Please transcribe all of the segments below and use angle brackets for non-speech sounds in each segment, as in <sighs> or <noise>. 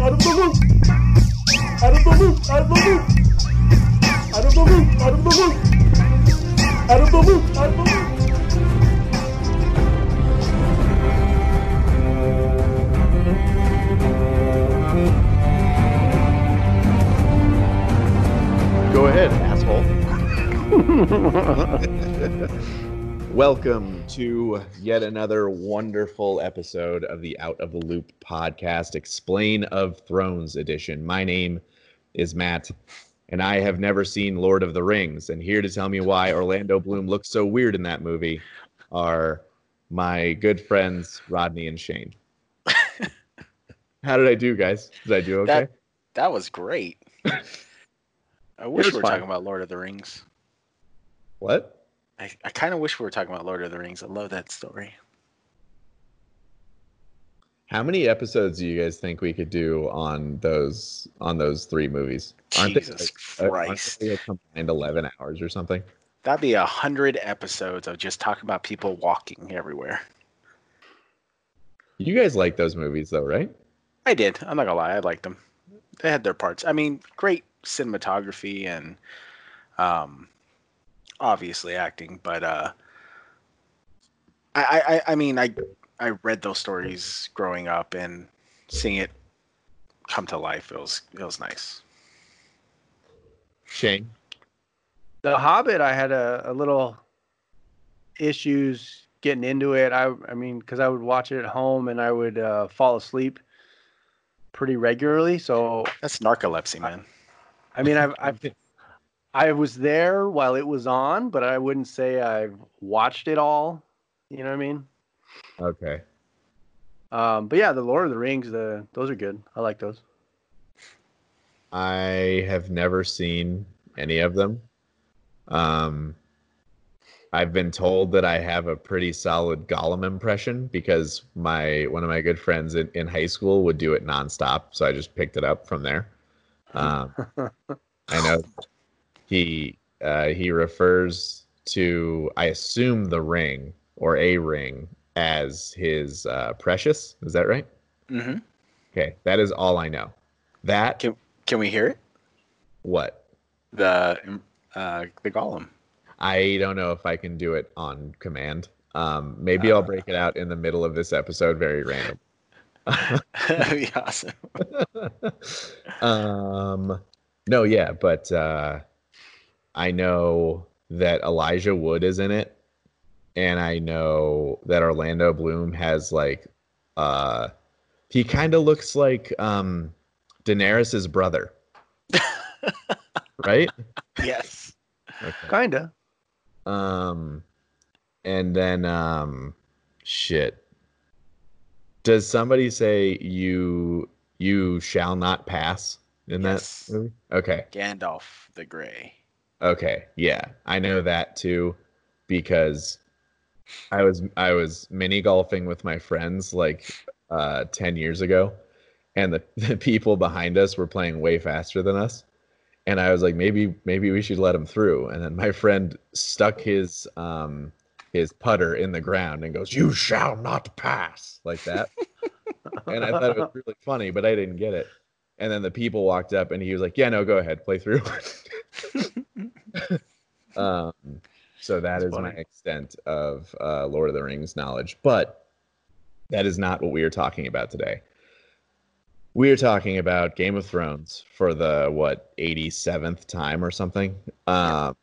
out of the loop, out of the loop, out of the loop, out of the loop, out of the loop, out of the loop, out of the loop. Go ahead, asshole. <laughs> Welcome to yet another wonderful episode of the Out of the Loop podcast, Explain of Thrones edition. My name is Matt, and I have never seen Lord of the Rings. And here to tell me why Orlando Bloom looks so weird in that movie are my good friends Rodney and Shane. <laughs> How did I do, guys? Did I do okay? That that was great. <laughs> I wish was we were fine. talking about Lord of the Rings. What? I, I kind of wish we were talking about Lord of the Rings. I love that story. How many episodes do you guys think we could do on those on those three movies? Jesus uh, aren't Christ. they a combined eleven hours or something? That'd be a hundred episodes of just talking about people walking everywhere. You guys like those movies though, right? I did. I'm not gonna lie. I liked them. They had their parts. I mean, great cinematography and um, obviously acting, but uh, I, I, I mean, I, I read those stories growing up and seeing it come to life. It was, it was nice. Shane. The Hobbit, I had a, a little issues getting into it. I, I mean, because I would watch it at home and I would uh, fall asleep pretty regularly. So, That's narcolepsy, man. I mean, I've, I've, I was there while it was on, but I wouldn't say I've watched it all. You know what I mean? Okay. Um, but yeah, the Lord of the Rings, the those are good. I like those. I have never seen any of them. Um I've been told that I have a pretty solid Gollum impression because my one of my good friends in, in high school would do it nonstop, so I just picked it up from there. <laughs> Um, I know he uh, he refers to I assume the ring or a ring as his uh, precious. Is that right? Mm-hmm. Okay, that is all I know. That Can, can we hear it? what? The, uh, the Gollum. I don't know if I can do it on command. Um, maybe I'll Uh. break it out in the middle of this episode, very random. That'd <laughs> be awesome. <laughs> um, no, yeah, but uh, I know that Elijah Wood is in it, and I know that Orlando Bloom has like, uh, he kind of looks like um, Daenerys's brother, <laughs> right? yes. Okay. Kinda. Um, and then um, shit. Does somebody say you you shall not pass in Yes. that movie? Okay, Gandalf the Grey. Okay, yeah, I know that too, because I was I was mini golfing with my friends like uh, ten years ago, and the, <laughs> the people behind us were playing way faster than us. And I was like, maybe maybe we should let them through. And then my friend stuck his um his putter in the ground and goes, "You shall not pass," like that. <laughs> and I thought it was really funny, but I didn't get it. And then the people walked up, and he was like, "Yeah, no, go ahead, play through." <laughs> um, so that That's is my extent of uh, Lord of the Rings knowledge, but that is not what we are talking about today. We are talking about Game of Thrones for the what 87th time or something. Um,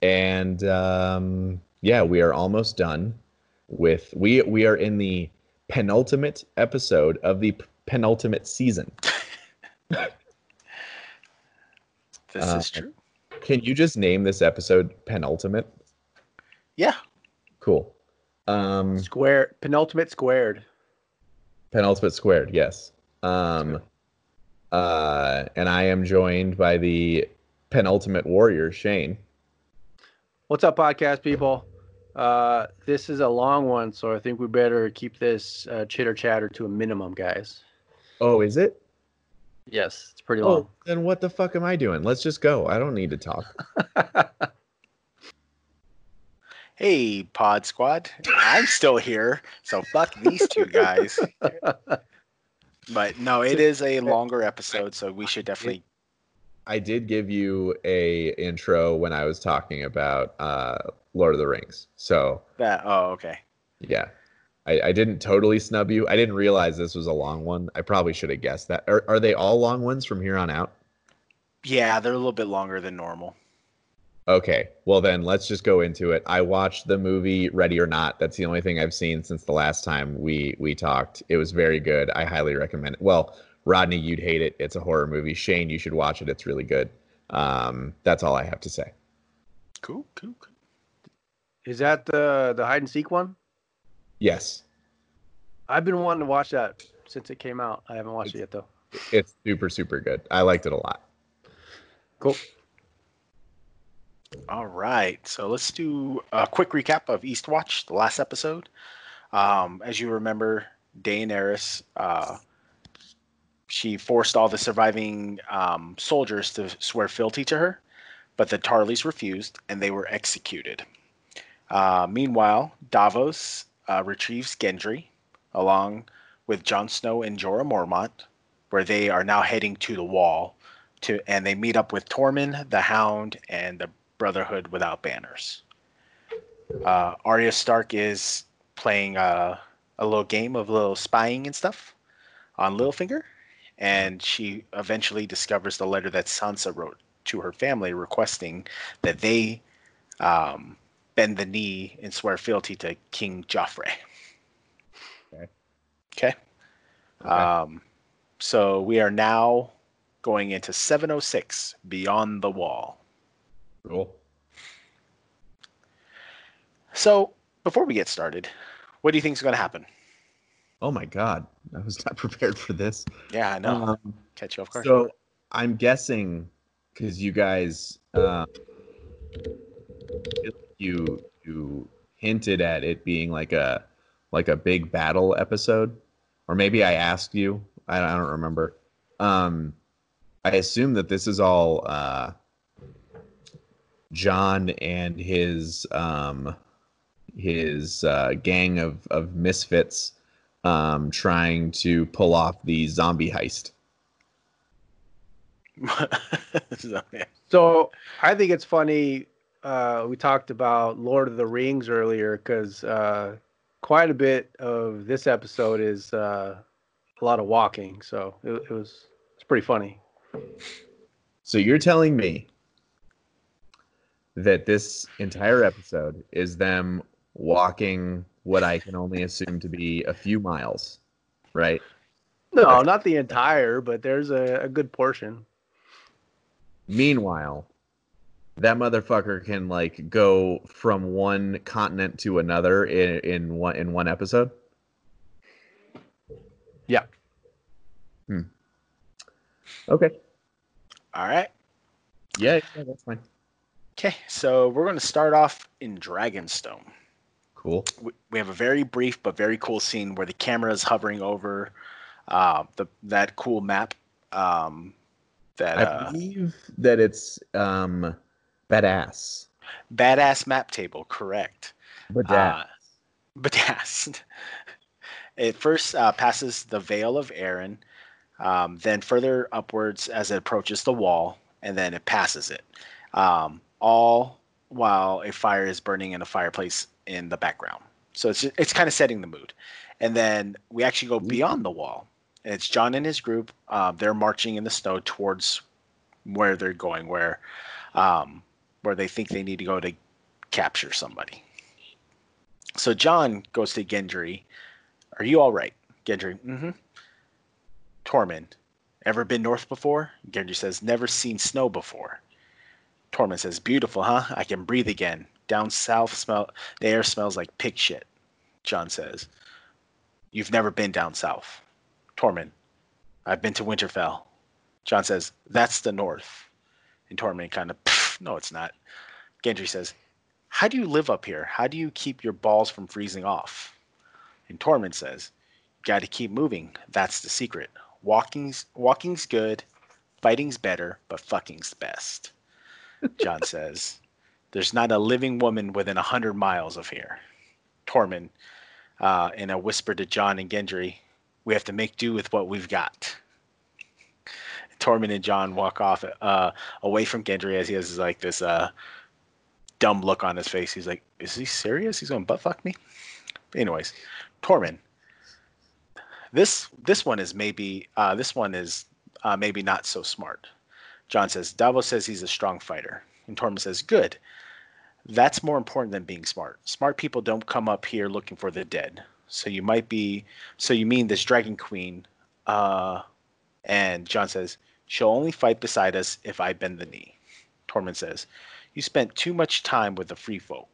and um, yeah, we are almost done with we we are in the penultimate episode of the penultimate season. <laughs> This Uh, is true. Can you just name this episode penultimate? Yeah. Cool. Um, Square penultimate squared. penultimate squared, yes. Um, uh, and I am joined by the penultimate warrior, Shane. What's up, podcast people? Uh, this is a long one, so I think we better keep this uh, chitter chatter to a minimum, guys. Oh, is it? Yes, it's pretty long. Oh, then what the fuck am I doing? Let's just go. I don't need to talk. <laughs> Hey, Pod Squad. I'm still here, so fuck these two guys. But no, it is a longer episode, so we should definitely. I did give you a intro when I was talking about uh, Lord of the Rings. So That. Oh, okay. yeah, I, I didn't totally snub you. I didn't realize this was a long one. I probably should have guessed that. Are, are they all long ones from here on out? Yeah, they're a little bit longer than normal. Okay, well then let's just go into it. I watched the movie Ready or Not. That's the only thing I've seen since the last time we we talked. It was very good. I highly recommend it. Well, Rodney, you'd hate it. It's a horror movie. Shane, you should watch it. It's really good. Um, that's all I have to say. Cool, cool, cool. Is that the the hide and seek one? Yes, I've been wanting to watch that since it came out. I haven't watched it yet though. it's super super good. I liked it a lot. Cool. All right, so let's do a quick recap of Eastwatch, the last episode. Um, as you remember, Daenerys, uh, she forced all the surviving um, soldiers to swear fealty to her, but the Tarleys refused, and they were executed. Uh, meanwhile, Davos uh, retrieves Gendry, along with Jon Snow and Jorah Mormont, where they are now heading to the Wall, to and they meet up with Tormund, the Hound, and the Brotherhood without banners. Uh, Arya Stark is playing uh, a little game of little spying and stuff on Littlefinger, and she eventually discovers the letter that Sansa wrote to her family requesting that they um, bend the knee and swear fealty to King Joffrey. Okay. Okay. Okay. Um, so we are now going into 706 Beyond the Wall. Cool. So before we get started, what do you think is going to happen? Oh my god, I was not <laughs> prepared for this. Yeah, I know. Um, Catch you off guard. So I'm guessing because you guys, uh, you you hinted at it being like a like a big battle episode, or maybe I asked you. I, I don't remember. Um, I assume that this is all uh, Jon and his um, his uh, gang of of misfits um, trying to pull off the zombie heist. <laughs> So. So I think it's funny. Uh, we talked about Lord of the Rings earlier because uh, quite a bit of this episode is uh, a lot of walking. So it, it was it's pretty funny. So you're telling me that this entire episode is them walking what I can only assume to be a few miles, right? No, not the entire, but there's a, a good portion. Meanwhile, that motherfucker can like go from one continent to another in, in one in one episode. Yeah. Hmm. Okay. All right. Yeah, yeah, that's fine. Okay, so we're going to start off in Dragonstone. Cool. We, we have a very brief but very cool scene where the camera is hovering over uh, the that cool map. Um, that I uh, believe that it's um badass. badass map table, correct? Badass. Uh, <laughs> Badass. it first uh, passes the Vale of Arryn, um, then further upwards as it approaches the wall, and then it passes it. Um, all while a fire is burning in a fireplace in the background. So it's it's kind of setting the mood. And then we actually go beyond the wall, and it's Jon and his group. Uh, they're marching in the snow towards where they're going, where um, where they think they need to go to capture somebody. So Jon goes to Gendry. Are you all right? Gendry, mm-hmm. Tormund, ever been north before? Gendry says, never seen snow before. Tormund says, beautiful, huh? I can breathe again. Down south, smell the air smells like pig shit. Jon says, you've never been down south. Tormund, I've been to Winterfell. Jon says, that's the north. And Tormund kind of, no, it's not. Gendry says, how do you live up here? How do you keep your balls from freezing off? And Tormund says, You got to keep moving. That's the secret. Walking's walking's good, fighting's better, but fucking's best. <laughs> Jon says, there's not a living woman within a hundred miles of here. Tormund, uh, in a whisper to Jon and Gendry, We have to make do with what we've got. Tormund and Jon walk off uh, away from Gendry as he has like this uh, dumb look on his face. He's like, "Is he serious? He's going to butt fuck me?" Anyways, Tormund. This this one is maybe uh, this one is uh, maybe not so smart. Jon says Davos says he's a strong fighter, and Tormund says, "Good. That's more important than being smart. Smart people don't come up here looking for the dead. So you might be. So you mean this Dragon Queen?" Uh, and Jon says, She'll only fight beside us if I bend the knee. Tormund says, You spent too much time with the free folk.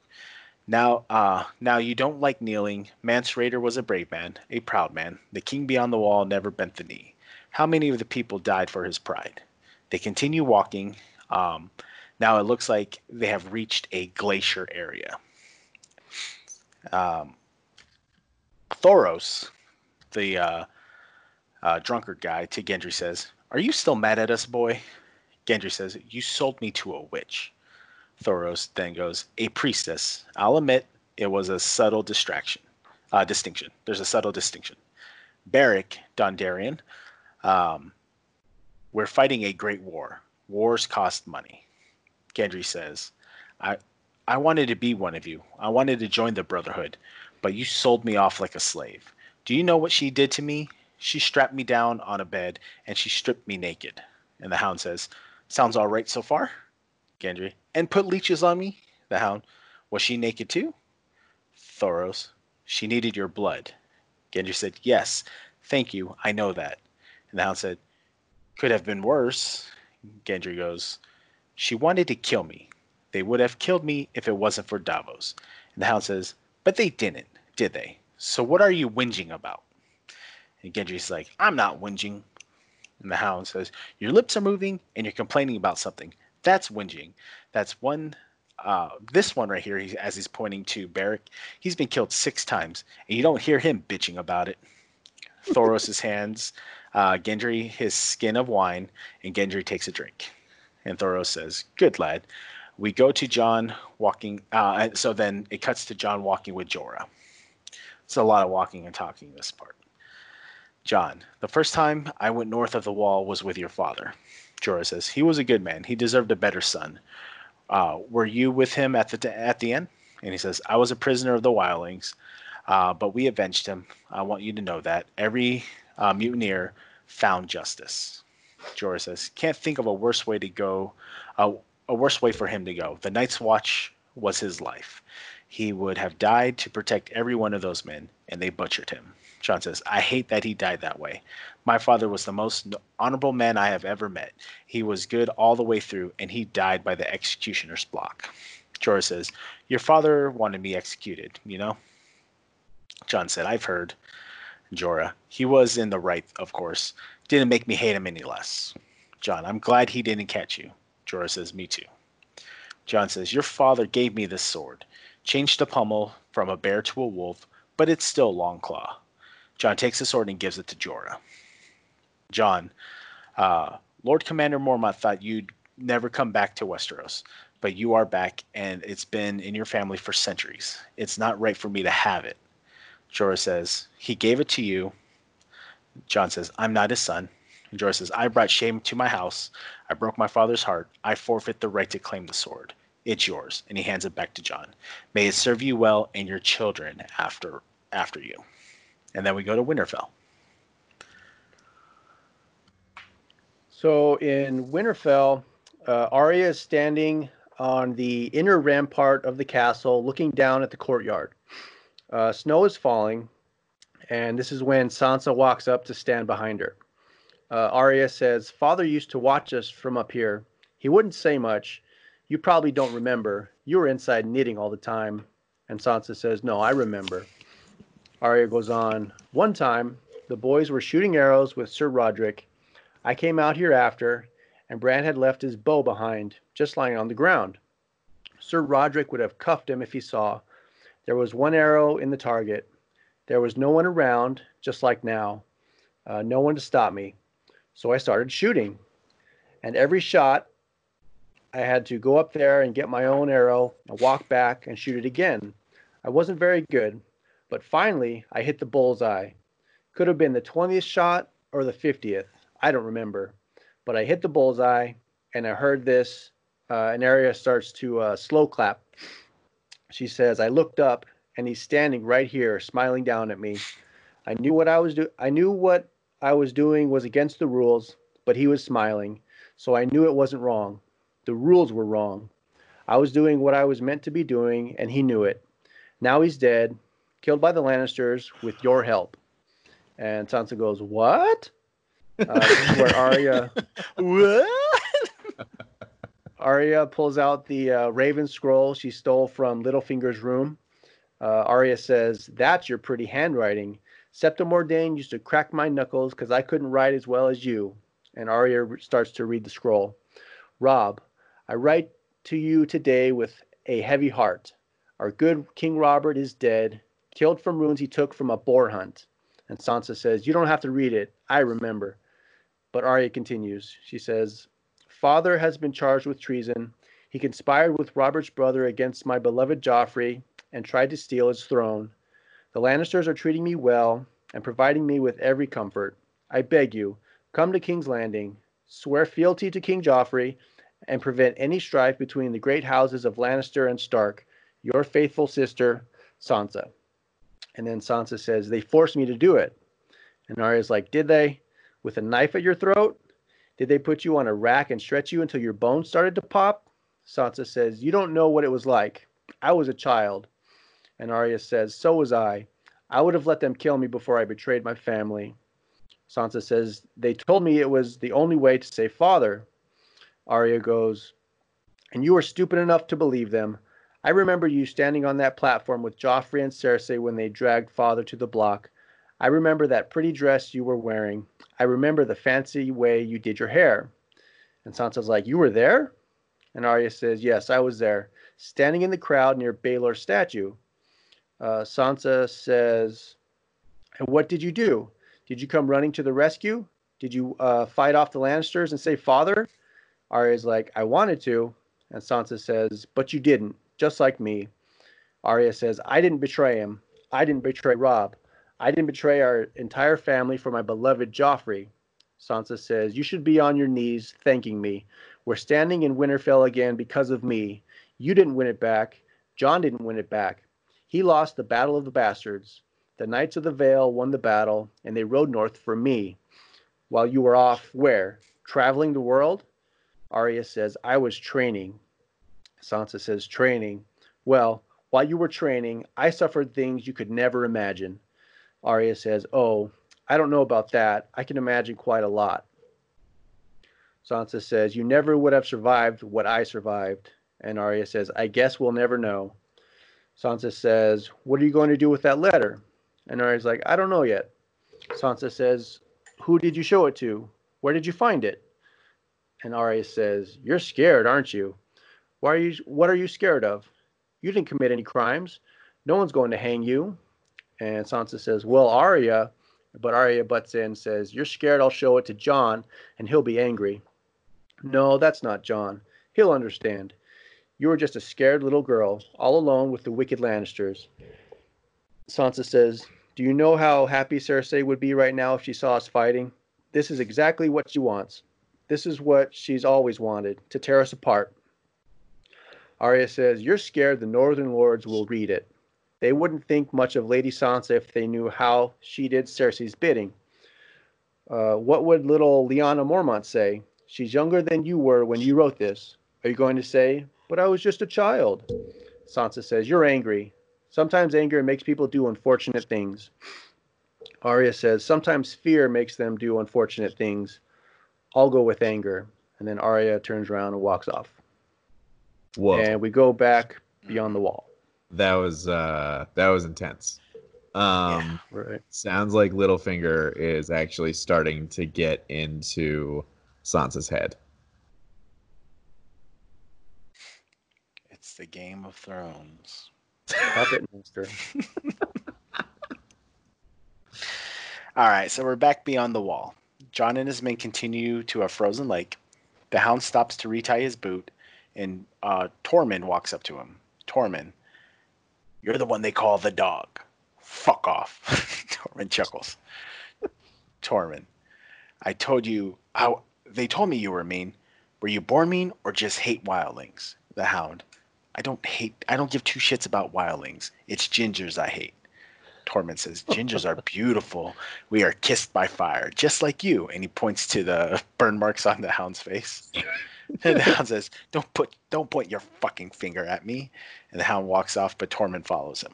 Now, uh, now you don't like kneeling. Mance Rayder was a brave man, a proud man. The king beyond the wall never bent the knee. How many of the people died for his pride? They continue walking. Um, now it looks like they have reached a glacier area. Um, Thoros, the uh, uh, drunkard guy, to Gendry says, Are you still mad at us, boy? Gendry says, You sold me to a witch. Thoros then goes, A priestess. I'll admit it was a subtle distraction, uh, distinction. There's a subtle distinction. Beric, Dondarrion, um, we're fighting a great war. Wars cost money. Gendry says, I, I wanted to be one of you. I wanted to join the Brotherhood, but you sold me off like a slave. Do you know what she did to me? She strapped me down on a bed and she stripped me naked. And the hound says, Sounds all right so far? Gendry, and put leeches on me? The hound, Was she naked too? Thoros, She needed your blood. Gendry said, Yes, thank you, I know that. And the hound said, Could have been worse. Gendry goes, She wanted to kill me. They would have killed me if it wasn't for Davos. And the hound says, But they didn't, did they? So what are you whinging about? And Gendry's like, I'm not whinging. And the hound says, Your lips are moving and you're complaining about something. That's whinging. That's one. Uh, this one right here, he, as he's pointing to Beric, he's been killed six times, and you don't hear him bitching about it. Thoros' <laughs> hands, uh, Gendry his skin of wine, and Gendry takes a drink. And Thoros says, Good lad. We go to Jon walking. Uh, so then it cuts to Jon walking with Jorah. It's a lot of walking and talking this part. Jon, the first time I went north of the wall was with your father. Jorah says, He was a good man. He deserved a better son. Uh, were you with him at the at the end? And he says, I was a prisoner of the wildlings, uh, but we avenged him. I want you to know that. Every uh, mutineer found justice. Jorah says, Can't think of a worse way to go, a worse way for him to go. The Night's Watch was his life. He would have died to protect every one of those men, and they butchered him. Jon says, I hate that he died that way. My father was the most honorable man I have ever met. He was good all the way through, and he died by the executioner's block. Jorah says, Your father wanted me executed, you know? Jon said, I've heard. Jorah, he was in the right, of course. Didn't make me hate him any less. Jon, I'm glad he didn't catch you. Jorah says, Me too. Jon says, Your father gave me this sword. Changed the pommel from a bear to a wolf, but it's still Longclaw. Jon takes the sword and gives it to Jorah. Jon, uh, Lord Commander Mormont thought you'd never come back to Westeros, but you are back, and it's been in your family for centuries. It's not right for me to have it. Jorah says, He gave it to you. Jon says, I'm not his son. And Jorah says, I brought shame to my house. I broke my father's heart. I forfeit the right to claim the sword. It's yours. And he hands it back to Jon. May it serve you well and your children after after you. And then we go to Winterfell. So in Winterfell, uh, Arya is standing on the inner rampart of the castle, looking down at the courtyard. Uh, snow is falling, and this is when Sansa walks up to stand behind her. Uh, Arya says, "Father used to watch us from up here. He wouldn't say much. You probably don't remember. You were inside knitting all the time." And Sansa says, "No, I remember." Arya goes on, One time, the boys were shooting arrows with Sir Roderick. I came out here after, and Bran had left his bow behind, just lying on the ground. Sir Roderick would have cuffed him if he saw. There was one arrow in the target. There was no one around, just like now. Uh, no one to stop me. So I started shooting. And every shot, I had to go up there and get my own arrow and walk back and shoot it again. I wasn't very good, but finally, I hit the bullseye. Could have been the 20th shot or the 50th. I don't remember. But I hit the bullseye and I heard this. Uh, and Arya starts to uh, slow clap. She says, I looked up and he's standing right here, smiling down at me. I knew what I was doing. I knew what I was doing was against the rules, but he was smiling, so I knew it wasn't wrong. The rules were wrong. I was doing what I was meant to be doing, and he knew it. Now he's dead, killed by the Lannisters with your help. And Sansa goes, "What?" Uh, <laughs> where Arya <laughs> What? <laughs> Arya pulls out the uh, Raven scroll she stole from Littlefinger's room. Uh, Arya says, "That's your pretty handwriting. Septa Mordane used to crack my knuckles because I couldn't write as well as you." And Arya starts to read the scroll. Robb, I write to you today with a heavy heart. Our good King Robert is dead, killed from wounds he took from a boar hunt. And Sansa says, "You don't have to read it. I remember." But Arya continues. She says, father has been charged with treason. He conspired with Robert's brother against my beloved Joffrey and tried to steal his throne. The Lannisters are treating me well and providing me with every comfort. I beg you, come to King's Landing, swear fealty to King Joffrey, and prevent any strife between the great houses of Lannister and Stark. Your faithful sister, Sansa. And then Sansa says, They forced me to do it. And Arya's like, Did they? With a knife at your throat? Did they put you on a rack and stretch you until your bones started to pop? Sansa says, You don't know what it was like. I was a child. And Arya says, So was I. I would have let them kill me before I betrayed my family. Sansa says, They told me it was the only way to save father. Arya goes, And you were stupid enough to believe them. I remember you standing on that platform with Joffrey and Cersei when they dragged father to the block. I remember that pretty dress you were wearing. I remember the fancy way you did your hair. And Sansa's like, You were there? And Arya says, Yes, I was there, standing in the crowd near Baelor's statue. Uh, Sansa says, And what did you do? Did you come running to the rescue? Did you uh, fight off the Lannisters and save father? Arya's like, I wanted to. And Sansa says, But you didn't, just like me. Arya says, I didn't betray him. I didn't betray Robb. I didn't betray our entire family for my beloved Joffrey. Sansa says, You should be on your knees thanking me. We're standing in Winterfell again because of me. You didn't win it back. Jon didn't win it back. He lost the Battle of the Bastards. The Knights of the Vale won the battle, and they rode north for me. While you were off, where? Traveling the world? Arya says, I was training. Sansa says, Training. Well, while you were training, I suffered things you could never imagine. Arya says, Oh, I don't know about that. I can imagine quite a lot. Sansa says, You never would have survived what I survived. And Arya says, I guess we'll never know. Sansa says, What are you going to do with that letter? And Arya's like, I don't know yet. Sansa says, Who did you show it to? Where did you find it? And Arya says, You're scared, aren't you? Why are you what are you scared of? You didn't commit any crimes. No one's going to hang you. And Sansa says, Well, Arya, but Arya butts in and says, You're scared I'll show it to Jon and he'll be angry. No, that's not Jon. He'll understand. You were just a scared little girl, all alone with the wicked Lannisters. Sansa says, Do you know how happy Cersei would be right now if she saw us fighting? This is exactly what she wants. This is what she's always wanted to tear us apart. Arya says, You're scared the Northern Lords will read it. They wouldn't think much of Lady Sansa if they knew how she did Cersei's bidding. Uh, what would little Lyanna Mormont say? She's younger than you were when you wrote this. Are you going to say, But I was just a child? Sansa says, You're angry. Sometimes anger makes people do unfortunate things. Arya says, Sometimes fear makes them do unfortunate things. I'll go with anger. And then Arya turns around and walks off. Whoa, And we go back beyond the wall. that was uh that was intense. Um, Right. sounds like Littlefinger is actually starting to get into Sansa's head. It's the Game of Thrones. Puppet Master. <laughs> All right, so we're back beyond the wall. Jon and his men continue to a frozen lake. The hound stops to retie his boot, and uh, Tormund walks up to him. Tormund, you're the one they call the dog. Fuck off. <laughs> Tormund chuckles. Tormund, I told you how they told me you were mean. Were you born mean or just hate wildlings? The hound. I don't hate I don't give two shits about wildlings. It's gingers I hate. Tormund says, Gingers are beautiful. We are kissed by fire, just like you. And he points to the burn marks on the hound's face. <laughs> and the hound says, Don't put don't point your fucking finger at me. And the hound walks off, but Tormund follows him.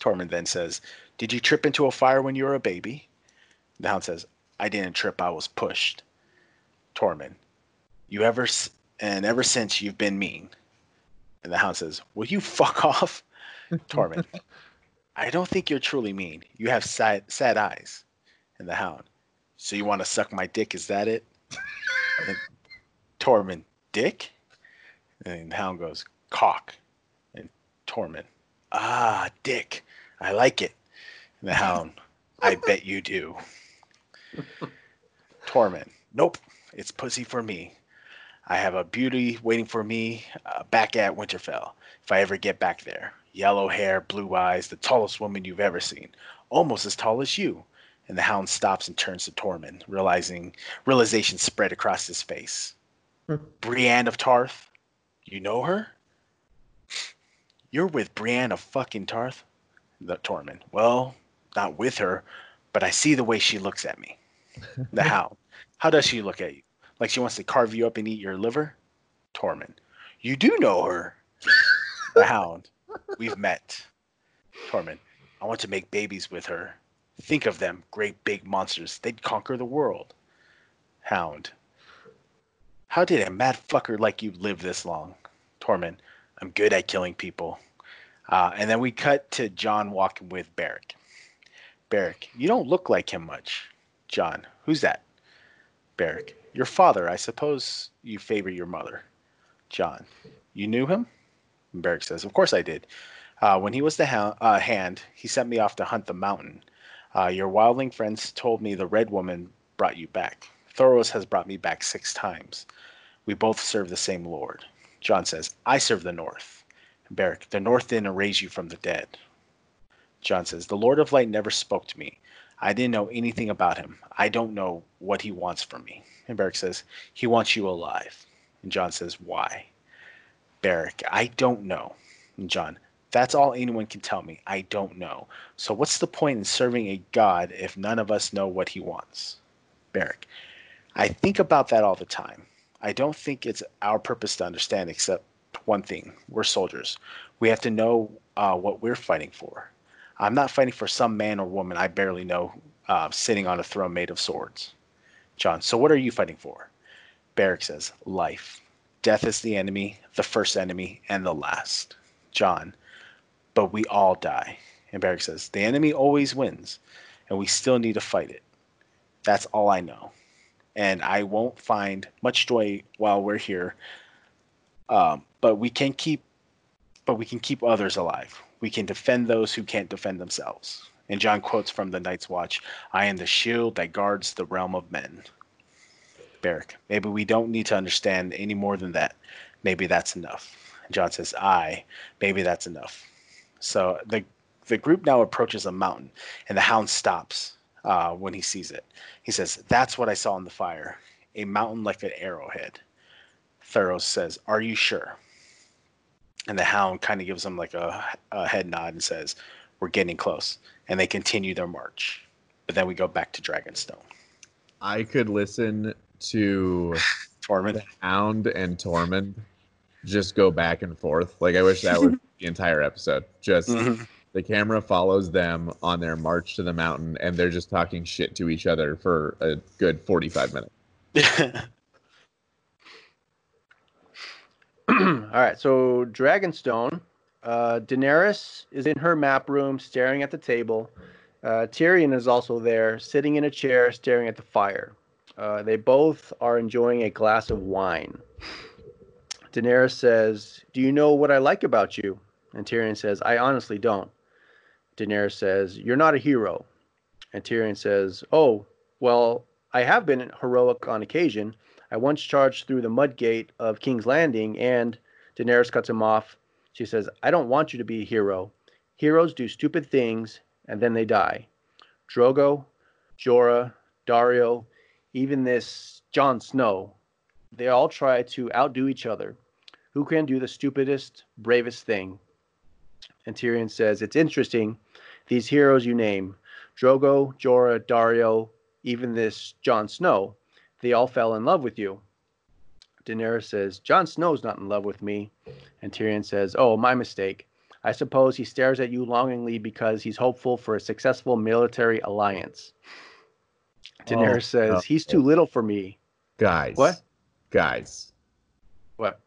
Tormund then says, Did you trip into a fire when you were a baby? The hound says, I didn't trip, I was pushed. Tormund, you ever s- and ever since you've been mean. And the hound says, Will you fuck <laughs> off? Tormund, <laughs> I don't think you're truly mean. You have sad, sad eyes. And the hound, So you want to suck my dick? Is that it? Tormund, Dick? And the hound goes, Cock. And Tormund, Ah, Dick. I like it. And the hound, I <laughs> bet you do. Tormund, Nope. It's pussy for me. I have a beauty waiting for me uh, back at Winterfell if I ever get back there. Yellow hair, blue eyes, the tallest woman you've ever seen, almost as tall as you. And the hound stops and turns to Tormund, realizing realization spread across his face. Brienne of Tarth, you know her? You're with Brienne of fucking Tarth? The Tormund. Well, not with her, but I see the way she looks at me. The <laughs> hound. How does she look at you? Like she wants to carve you up and eat your liver? Tormund. You do know her. the hound. We've met. Tormund. I want to make babies with her. Think of them, great big monsters. They'd conquer the world. Hound. How did a mad fucker like you live this long? Tormund. I'm good at killing people. Uh, and then we cut to Jon walking with Beric. Beric, you don't look like him much. Jon, who's that? Beric, your father. I suppose you favor your mother. Jon, you knew him? And Beric says, Of course I did. Uh, when he was the ha- uh, hand, he sent me off to hunt the mountain. Uh, your wildling friends told me the red woman brought you back. Thoros has brought me back six times. We both serve the same lord. Jon says, I serve the north. And Beric, the north didn't raise you from the dead. Jon says, The Lord of Light never spoke to me. I didn't know anything about him. I don't know what he wants from me. And Beric says, He wants you alive. And Jon says, Why? Beric, I don't know. And Jon, that's all anyone can tell me. I don't know. So what's the point in serving a God if none of us know what he wants? Beric, I think about that all the time. I don't think it's our purpose to understand except one thing. We're soldiers. We have to know uh, what we're fighting for. I'm not fighting for some man or woman I barely know uh, sitting on a throne made of swords. Jon, so what are you fighting for? Beric says, life. Death is the enemy, the first enemy, and the last. Jon, but we all die. And Beric says, the enemy always wins, and we still need to fight it. That's all I know. And I won't find much joy while we're here. Um, but we can keep but we can keep others alive. We can defend those who can't defend themselves. And Jon quotes from the Night's Watch I am the shield that guards the realm of men. Beric, maybe we don't need to understand any more than that. Maybe that's enough. Jon says, I, maybe that's enough. So the, the group now approaches a mountain, and the hound stops uh, when he sees it. He says, That's what I saw in the fire a mountain like an arrowhead. Thoros says, Are you sure? And the hound kind of gives him like a, a head nod and says, We're getting close. And they continue their march. But then we go back to Dragonstone. I could listen to Tormund. Hound and Tormund just go back and forth. Like I wish that was <laughs> the entire episode. Just Mhm. The camera follows them on their march to the mountain, and they're just talking shit to each other for a good forty-five minutes. <laughs> All right, so Dragonstone. Uh, Daenerys is in her map room, staring at the table. Uh, Tyrion is also there, sitting in a chair, staring at the fire. Uh, they both are enjoying a glass of wine. Daenerys says, "Do you know what I like about you?" And Tyrion says, "I honestly don't." Daenerys says, "You're not a hero." And Tyrion says, "Oh, well, I have been heroic on occasion. I once charged through the mud gate of King's Landing, and Daenerys cuts him off. She says, I don't want you to be a hero. Heroes do stupid things, and then they die. Drogo, Jorah, Daario, even this Jon Snow, they all try to outdo each other. Who can do the stupidest, bravest thing? And Tyrion says, It's interesting. These heroes you name Drogo, Jorah, Daario, even this Jon Snow, they all fell in love with you. Daenerys says, Jon Snow's not in love with me. And Tyrion says, Oh, my mistake. I suppose he stares at you longingly because he's hopeful for a successful military alliance. Oh, Daenerys Oh, says, no. He's too little for me. Guys. What? Guys. What?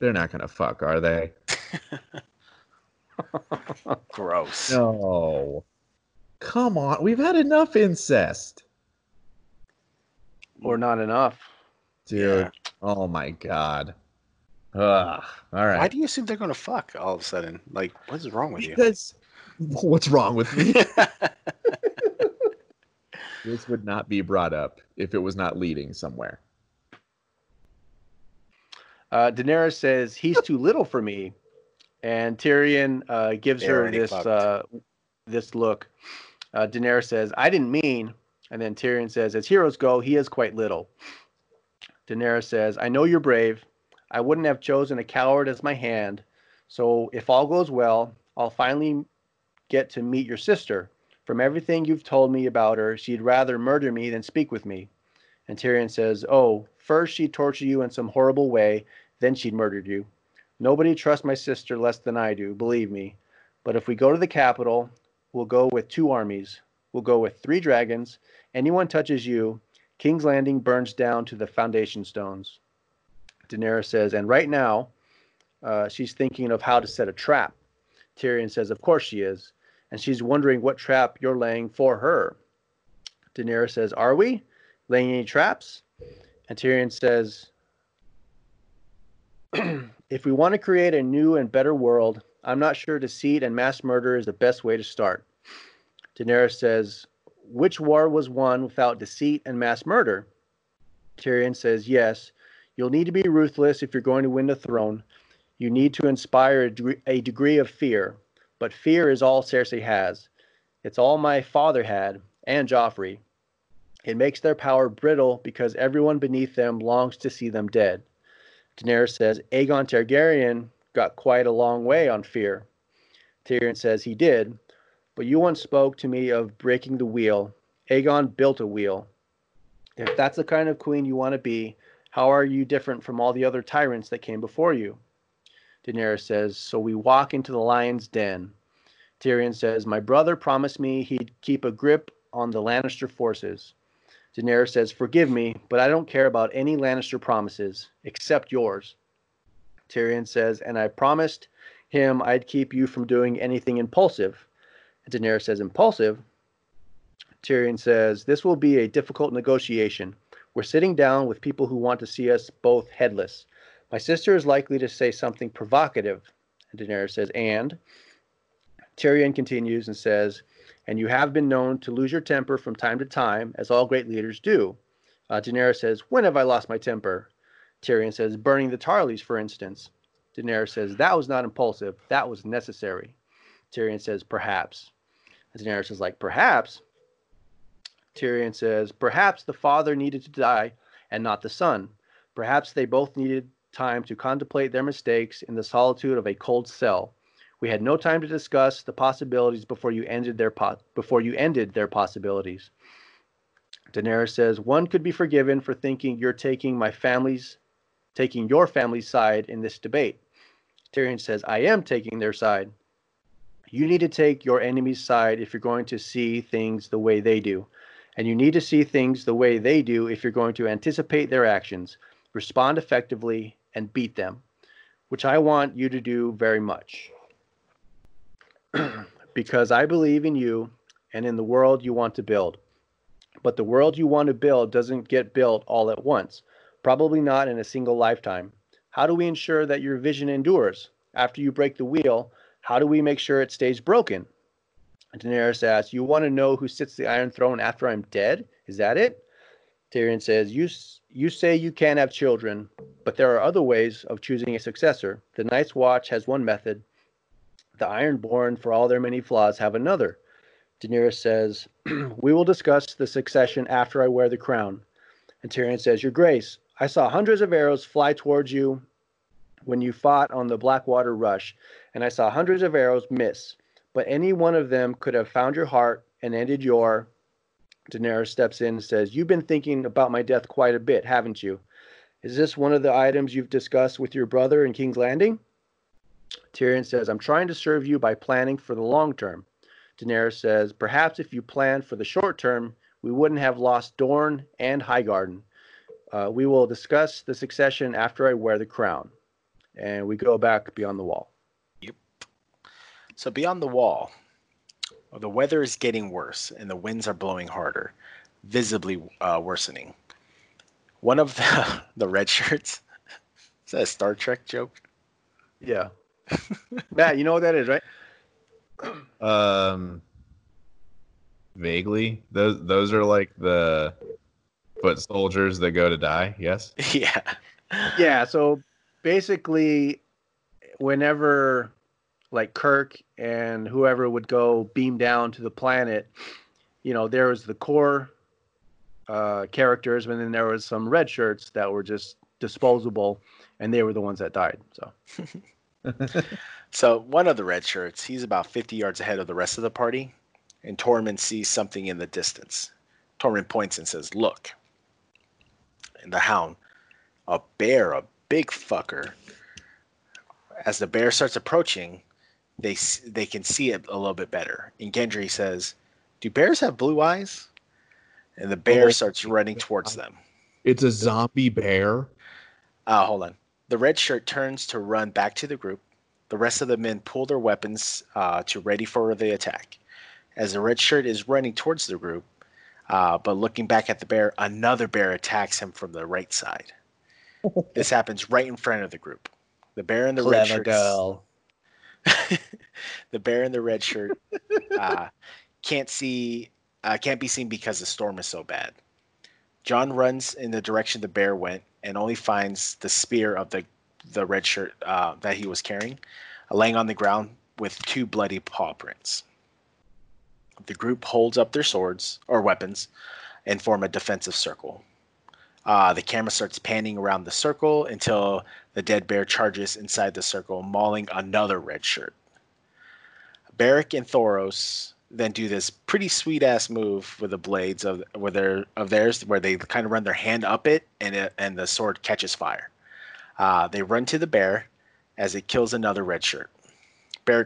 They're not gonna fuck, are they? <laughs> Gross. No. Come on. We've had enough incest. Or not enough. Dude. Yeah. Oh my god. Ugh. All right. Why do you assume they're gonna fuck all of a sudden? Like, what is wrong with you? because <laughs> what's wrong with me? <laughs> this would not be brought up if it was not leading somewhere. Uh, Daenerys says, He's too little for me. And Tyrion uh, gives They her this uh, this look. Uh, Daenerys says, I didn't mean. And then Tyrion says, As heroes go, he is quite little. Daenerys says, I know you're brave. I wouldn't have chosen a coward as my hand. So if all goes well, I'll finally get to meet your sister. From everything you've told me about her, she'd rather murder me than speak with me. And Tyrion says, Oh, first she'd torture you in some horrible way, then she'd murdered you. Nobody trusts my sister less than I do, believe me. But if we go to the capital, we'll go with two armies. We'll go with three dragons. Anyone touches you, King's Landing burns down to the foundation stones. Daenerys says, and right now, uh, she's thinking of how to set a trap. Tyrion says, Of course she is. And she's wondering what trap you're laying for her. Daenerys says, Are we? Laying any traps? And Tyrion says, <clears throat> If we want to create a new and better world, I'm not sure deceit and mass murder is the best way to start. Daenerys says, Which war was won without deceit and mass murder? Tyrion says, Yes. You'll need to be ruthless if you're going to win the throne. You need to inspire a degree, a degree of fear. But fear is all Cersei has. It's all my father had, and Joffrey. It makes their power brittle because everyone beneath them longs to see them dead. Daenerys says Aegon Targaryen got quite a long way on fear. Tyrion says he did, but you once spoke to me of breaking the wheel. Aegon built a wheel. If that's the kind of queen you want to be, how are you different from all the other tyrants that came before you? Daenerys says, So we walk into the lion's den. Tyrion says, My brother promised me he'd keep a grip on the Lannister forces. Daenerys says, Forgive me, but I don't care about any Lannister promises, except yours. Tyrion says, And I promised him I'd keep you from doing anything impulsive. And Daenerys says, Impulsive? Tyrion says, This will be a difficult negotiation. We're sitting down with people who want to see us both headless. My sister is likely to say something provocative. And Daenerys says, And? Tyrion continues and says, And you have been known to lose your temper from time to time, as all great leaders do. Uh, Daenerys says, When have I lost my temper? Tyrion says, Burning the Tarleys, for instance. Daenerys says, That was not impulsive. That was necessary. Tyrion says, Perhaps. Daenerys is like, Perhaps? Tyrion says, Perhaps the father needed to die and not the son. Perhaps they both needed time to contemplate their mistakes in the solitude of a cold cell. We had no time to discuss the possibilities before you ended their po- before you ended their possibilities. Daenerys says, One could be forgiven for thinking you're taking my family's taking your family's side in this debate. Tyrion says, I am taking their side. You need to take your enemy's side if you're going to see things the way they do. And you need to see things the way they do if you're going to anticipate their actions, respond effectively, and beat them, which I want you to do very much. <clears throat> because I believe in you and in the world you want to build. But the world you want to build doesn't get built all at once, probably not in a single lifetime. How do we ensure that your vision endures? After you break the wheel, how do we make sure it stays broken? Daenerys asks, You want to know who sits the Iron Throne after I'm dead? Is that it? Tyrion says, you, you say you can't have children, but there are other ways of choosing a successor. The Night's Watch has one method. The Ironborn, for all their many flaws, have another. Daenerys says, <clears throat> We will discuss the succession after I wear the crown. And Tyrion says, Your Grace, I saw hundreds of arrows fly towards you when you fought on the Blackwater Rush, and I saw hundreds of arrows miss. But any one of them could have found your heart and ended your. Daenerys steps in and says, You've been thinking about my death quite a bit, haven't you? Is this one of the items you've discussed with your brother in King's Landing? Tyrion says, I'm trying to serve you by planning for the long term. Daenerys says, Perhaps if you planned for the short term, we wouldn't have lost Dorne and Highgarden. Uh, we will discuss the succession after I wear the crown. And we go back beyond the wall. Yep. So beyond the wall, the weather is getting worse and the winds are blowing harder, visibly uh, worsening. One of the, <laughs> the red shirts, is that a Star Trek joke? Yeah. <laughs> Matt, you know what that is, right? Um, vaguely, those those are like the foot soldiers that go to die. Yes. <laughs> yeah. Yeah. So basically, whenever like Kirk and whoever would go beam down to the planet, you know, there was the core uh, characters, and then there was some red shirts that were just disposable, and they were the ones that died. So <laughs> So one of the red shirts, he's about 50 yards ahead of the rest of the party, and Tormund sees something in the distance. Tormund points and says, "Look." And the hound, a bear, a big fucker. As the bear starts approaching, they they can see it a little bit better. And Gendry says, "Do bears have blue eyes?" And the bear Oh. starts running towards them. It's a zombie bear. Uh, hold on. The red shirt turns to run back to the group. The rest of the men pull their weapons uh, to ready for the attack. As the red shirt is running towards the group, uh, but looking back at the bear, another bear attacks him from the right side. <laughs> this happens right in front of the group. The bear in the red shirt. girl. <laughs> the bear in the red shirt uh, can't see, uh, can't be seen because the storm is so bad. Jon runs in the direction the bear went and only finds the spear of the the red shirt uh, that he was carrying, uh, laying on the ground with two bloody paw prints. The group holds up their swords or weapons and form a defensive circle. Uh, the camera starts panning around the circle until the dead bear charges inside the circle, mauling another red shirt. Beric and Thoros then do this pretty sweet ass move with the blades of with their of theirs, where they kind of run their hand up it and it, and the sword catches fire. Uh, they run to the bear as it kills another red shirt.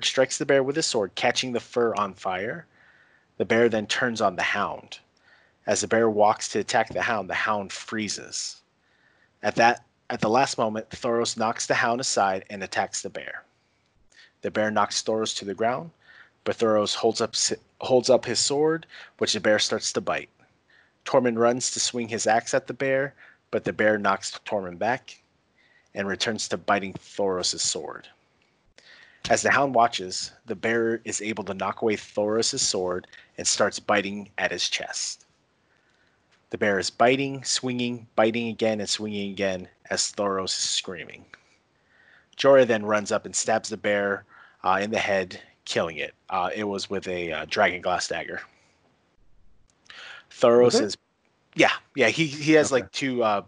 Strikes the bear with his sword, catching the fur on fire. The bear then turns on the hound. As the bear walks to attack the hound, the hound freezes. At that at the last moment, Thoros knocks the hound aside and attacks the bear. The bear knocks Thoros to the ground, but Thoros holds up holds up his sword, which the bear starts to bite. Tormund runs to swing his axe at the bear, but the bear knocks Tormund back and returns to biting Thoros' sword. As the hound watches, the bear is able to knock away Thoros' sword and starts biting at his chest. The bear is biting, swinging, biting again, and swinging again as Thoros is screaming. Jorah then runs up and stabs the bear uh, in the head, killing it. Uh, it was with a uh, dragon glass dagger. Thoros is, yeah, yeah. He he has Okay. like two uh,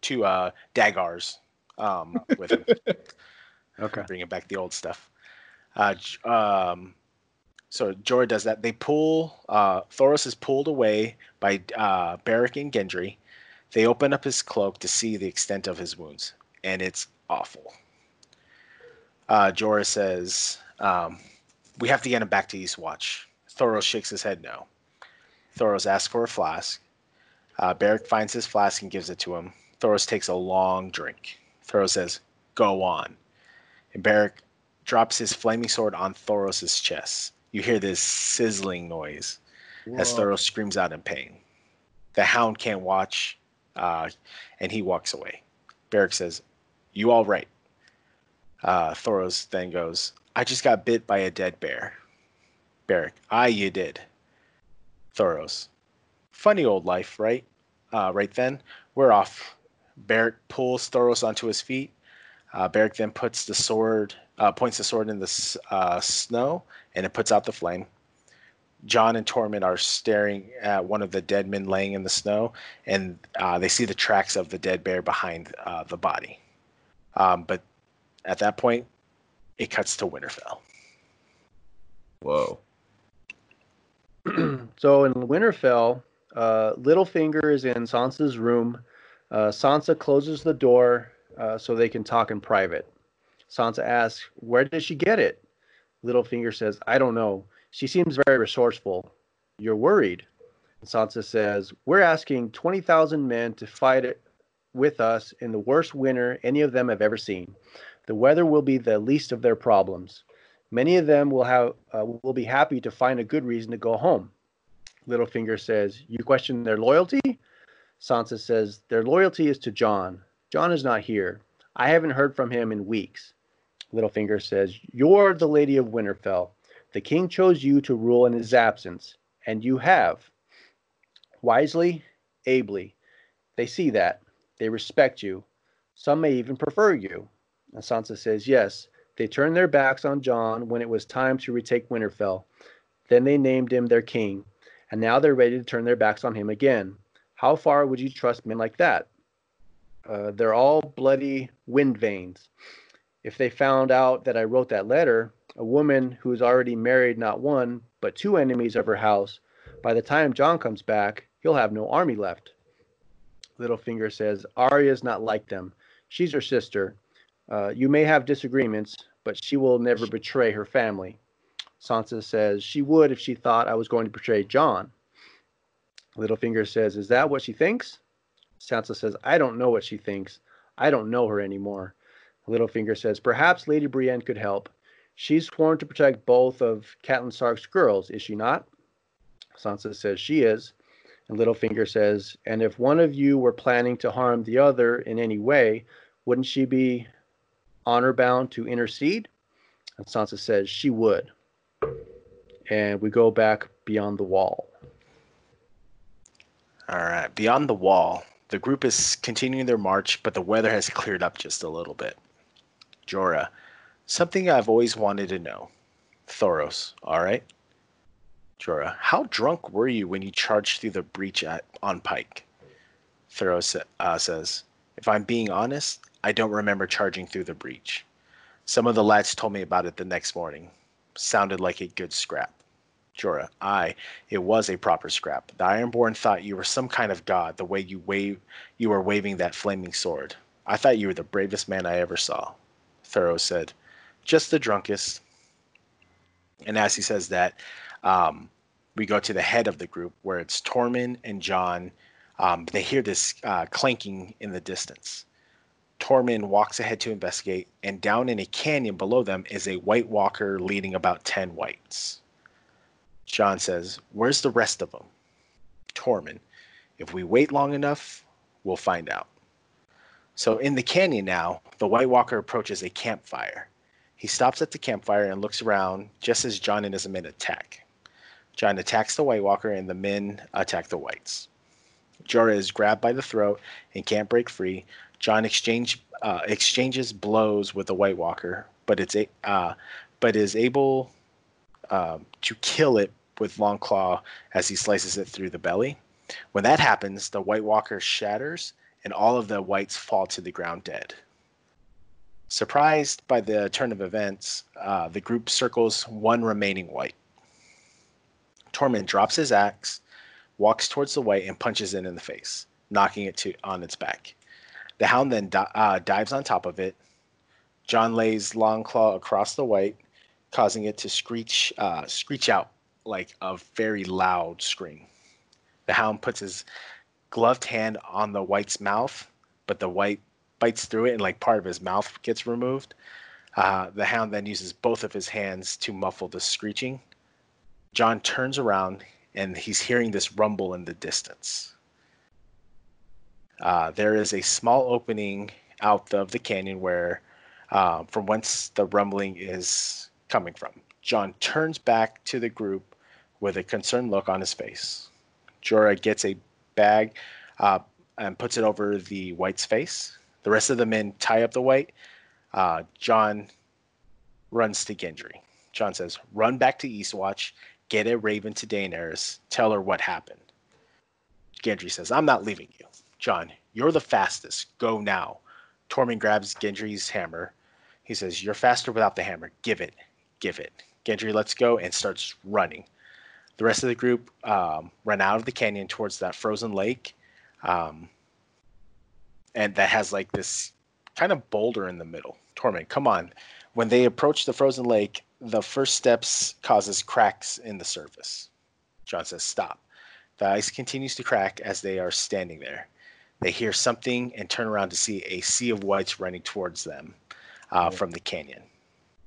two uh, daggars um, with him <laughs> Okay. bringing back the old stuff. Uh, um, so Jorah does that. They pull. Uh, Thoros is pulled away by uh, Beric and Gendry. They open up his cloak to see the extent of his wounds, and it's awful. Uh, Jorah says, um, "We have to get him back to Eastwatch." Thoros shakes his head no. Thoros asks for a flask. Uh, finds his flask and gives it to him. Thoros takes a long drink. Thoros says, "Go on." and Beric drops his flaming sword on Thoros' chest. You hear this sizzling noise as Thoros screams out in pain. The hound can't watch, uh, and he walks away. Beric says, You all right? Uh, Thoros then goes, I just got bit by a dead bear. Beric, aye, you did. Thoros, funny old life, right? Uh, right then, we're off. Beric pulls Thoros onto his feet. Uh, then puts the sword, uh, points the sword in the uh, snow, and it puts out the flame. Jon and Tormund are staring at one of the dead men laying in the snow, and uh, they see the tracks of the dead bear behind uh, the body. Um, but at that point, it cuts to Winterfell. Whoa. <clears throat> so in Winterfell, uh, Littlefinger is in Sansa's room. Uh, Sansa closes the door uh, so they can talk in private. Sansa asks, Where did she get it? Littlefinger says, I don't know. She seems very resourceful. You're worried. And Sansa says, We're asking 20,000 men to fight it with us in the worst winter any of them have ever seen. The weather will be the least of their problems. Many of them will have uh, will be happy to find a good reason to go home. Littlefinger says, "You question their loyalty?" Sansa says, "Their loyalty is to Jon. Jon is not here. I haven't heard from him in weeks." Littlefinger says, "You're the Lady of Winterfell. The king chose you to rule in his absence, and you have. Wisely, ably. They see that. They respect you. Some may even prefer you." And Sansa says, "Yes." They turned their backs on Jon when it was time to retake Winterfell. Then they named him their king, and now they're ready to turn their backs on him again. How far would you trust men like that? Uh, they're all bloody wind veins. If they found out that I wrote that letter, a woman who's already married not one, but two enemies of her house, by the time Jon comes back, he'll have no army left. Littlefinger says, Arya's not like them. She's her sister. Uh, you may have disagreements, but she will never betray her family. Sansa says she would if she thought I was going to betray Jon. Littlefinger says, Is that what she thinks? Sansa says, I don't know what she thinks. I don't know her anymore. Littlefinger says, Perhaps Lady Brienne could help. She's sworn to protect both of Catelyn Stark's girls, is she not? Sansa says she is. And Littlefinger says, And if one of you were planning to harm the other in any way, wouldn't she be honor bound to intercede? And Sansa says she would. And we go back beyond the wall. All right, beyond the wall, the group is continuing their march, but the weather has cleared up just a little bit. Jorah, something I've always wanted to know. Thoros, all right? Jorah, how drunk were you when you charged through the breach at on Pyke? Thoros uh, says, If I'm being honest, I don't remember charging through the breach. Some of the lads told me about it the next morning. Sounded like a good scrap. Jorah, aye, it was a proper scrap. The Ironborn thought you were some kind of god the way you wave you were waving that flaming sword. I thought you were the bravest man I ever saw. Thoros said, Just the drunkest. And as he says that, um, we go to the head of the group where it's Tormund and Jon. Um, they hear this uh, clanking in the distance. Tormund walks ahead to investigate, and down in a canyon below them is a White Walker leading about 10 whites. Jon says, Where's the rest of them? Tormund, if we wait long enough, we'll find out. So in the canyon now, the White Walker approaches a campfire. He stops at the campfire and looks around just as Jon and his men attack. Jon attacks the White Walker and the men attack the whites. Jorah is grabbed by the throat and can't break free. Jon exchange uh, exchanges blows with the White Walker, but it's a uh, but is able um, to kill it with Longclaw as he slices it through the belly. When that happens, the White Walker shatters and all of the whites fall to the ground dead. Surprised by the turn of events, uh, the group circles one remaining white. Tormund drops his axe, walks towards the white, and punches it in the face, knocking it to, on its back. The hound then di- uh, dives on top of it. Jon lays Longclaw across the white, causing it to screech uh, screech out like a very loud scream. The hound puts his gloved hand on the white's mouth, but the white bites through it and like part of his mouth gets removed. Uh, the hound then uses both of his hands to muffle the screeching. Jon turns around and he's hearing this rumble in the distance. Uh, there is a small opening out of the canyon where, uh, from whence the rumbling is coming from. Jon turns back to the group with a concerned look on his face. Jorah gets a bag uh, and puts it over the white's face. The rest of the men tie up the white. Uh, Jon runs to Gendry. Jon says, Run back to Eastwatch, Get a raven to Daenerys. Tell her what happened. Gendry says, I'm not leaving you. Jon, you're the fastest. Go now. Tormund grabs Gendry's hammer. He says, You're faster without the hammer. Give it. Give it. Gendry lets go and starts running. The rest of the group um, run out of the canyon towards that frozen lake. Um, and that has like this kind of boulder in the middle. Tormund, come on. When they approach the frozen lake, the first steps causes cracks in the surface. Jon says, Stop. The ice continues to crack as they are standing there. They hear something and turn around to see a sea of whites running towards them uh, from the canyon.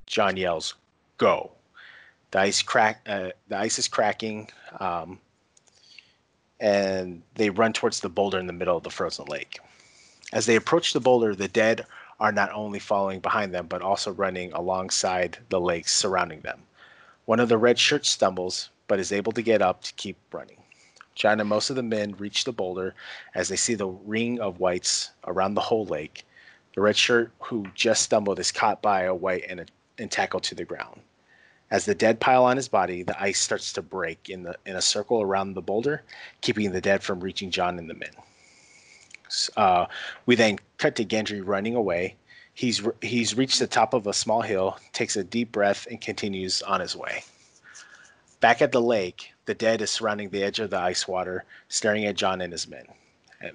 Jon yells, "Go!" The ice crack. Uh, the ice is cracking, um, and they run towards the boulder in the middle of the frozen lake. As they approach the boulder, the dead are not only following behind them, but also running alongside the lakes surrounding them. One of the red shirts stumbles, but is able to get up to keep running. Jon and most of the men reach the boulder as they see the ring of whites around the whole lake. The red shirt who just stumbled is caught by a white and, a, and tackled to the ground. As the dead pile on his body, the ice starts to break in the in a circle around the boulder, keeping the dead from reaching Jon and the men. Uh, we then cut to Gendry running away. He's he's reached the top of a small hill, takes a deep breath, and continues on his way. Back at the lake, the dead is surrounding the edge of the ice water, staring at Jon and his men.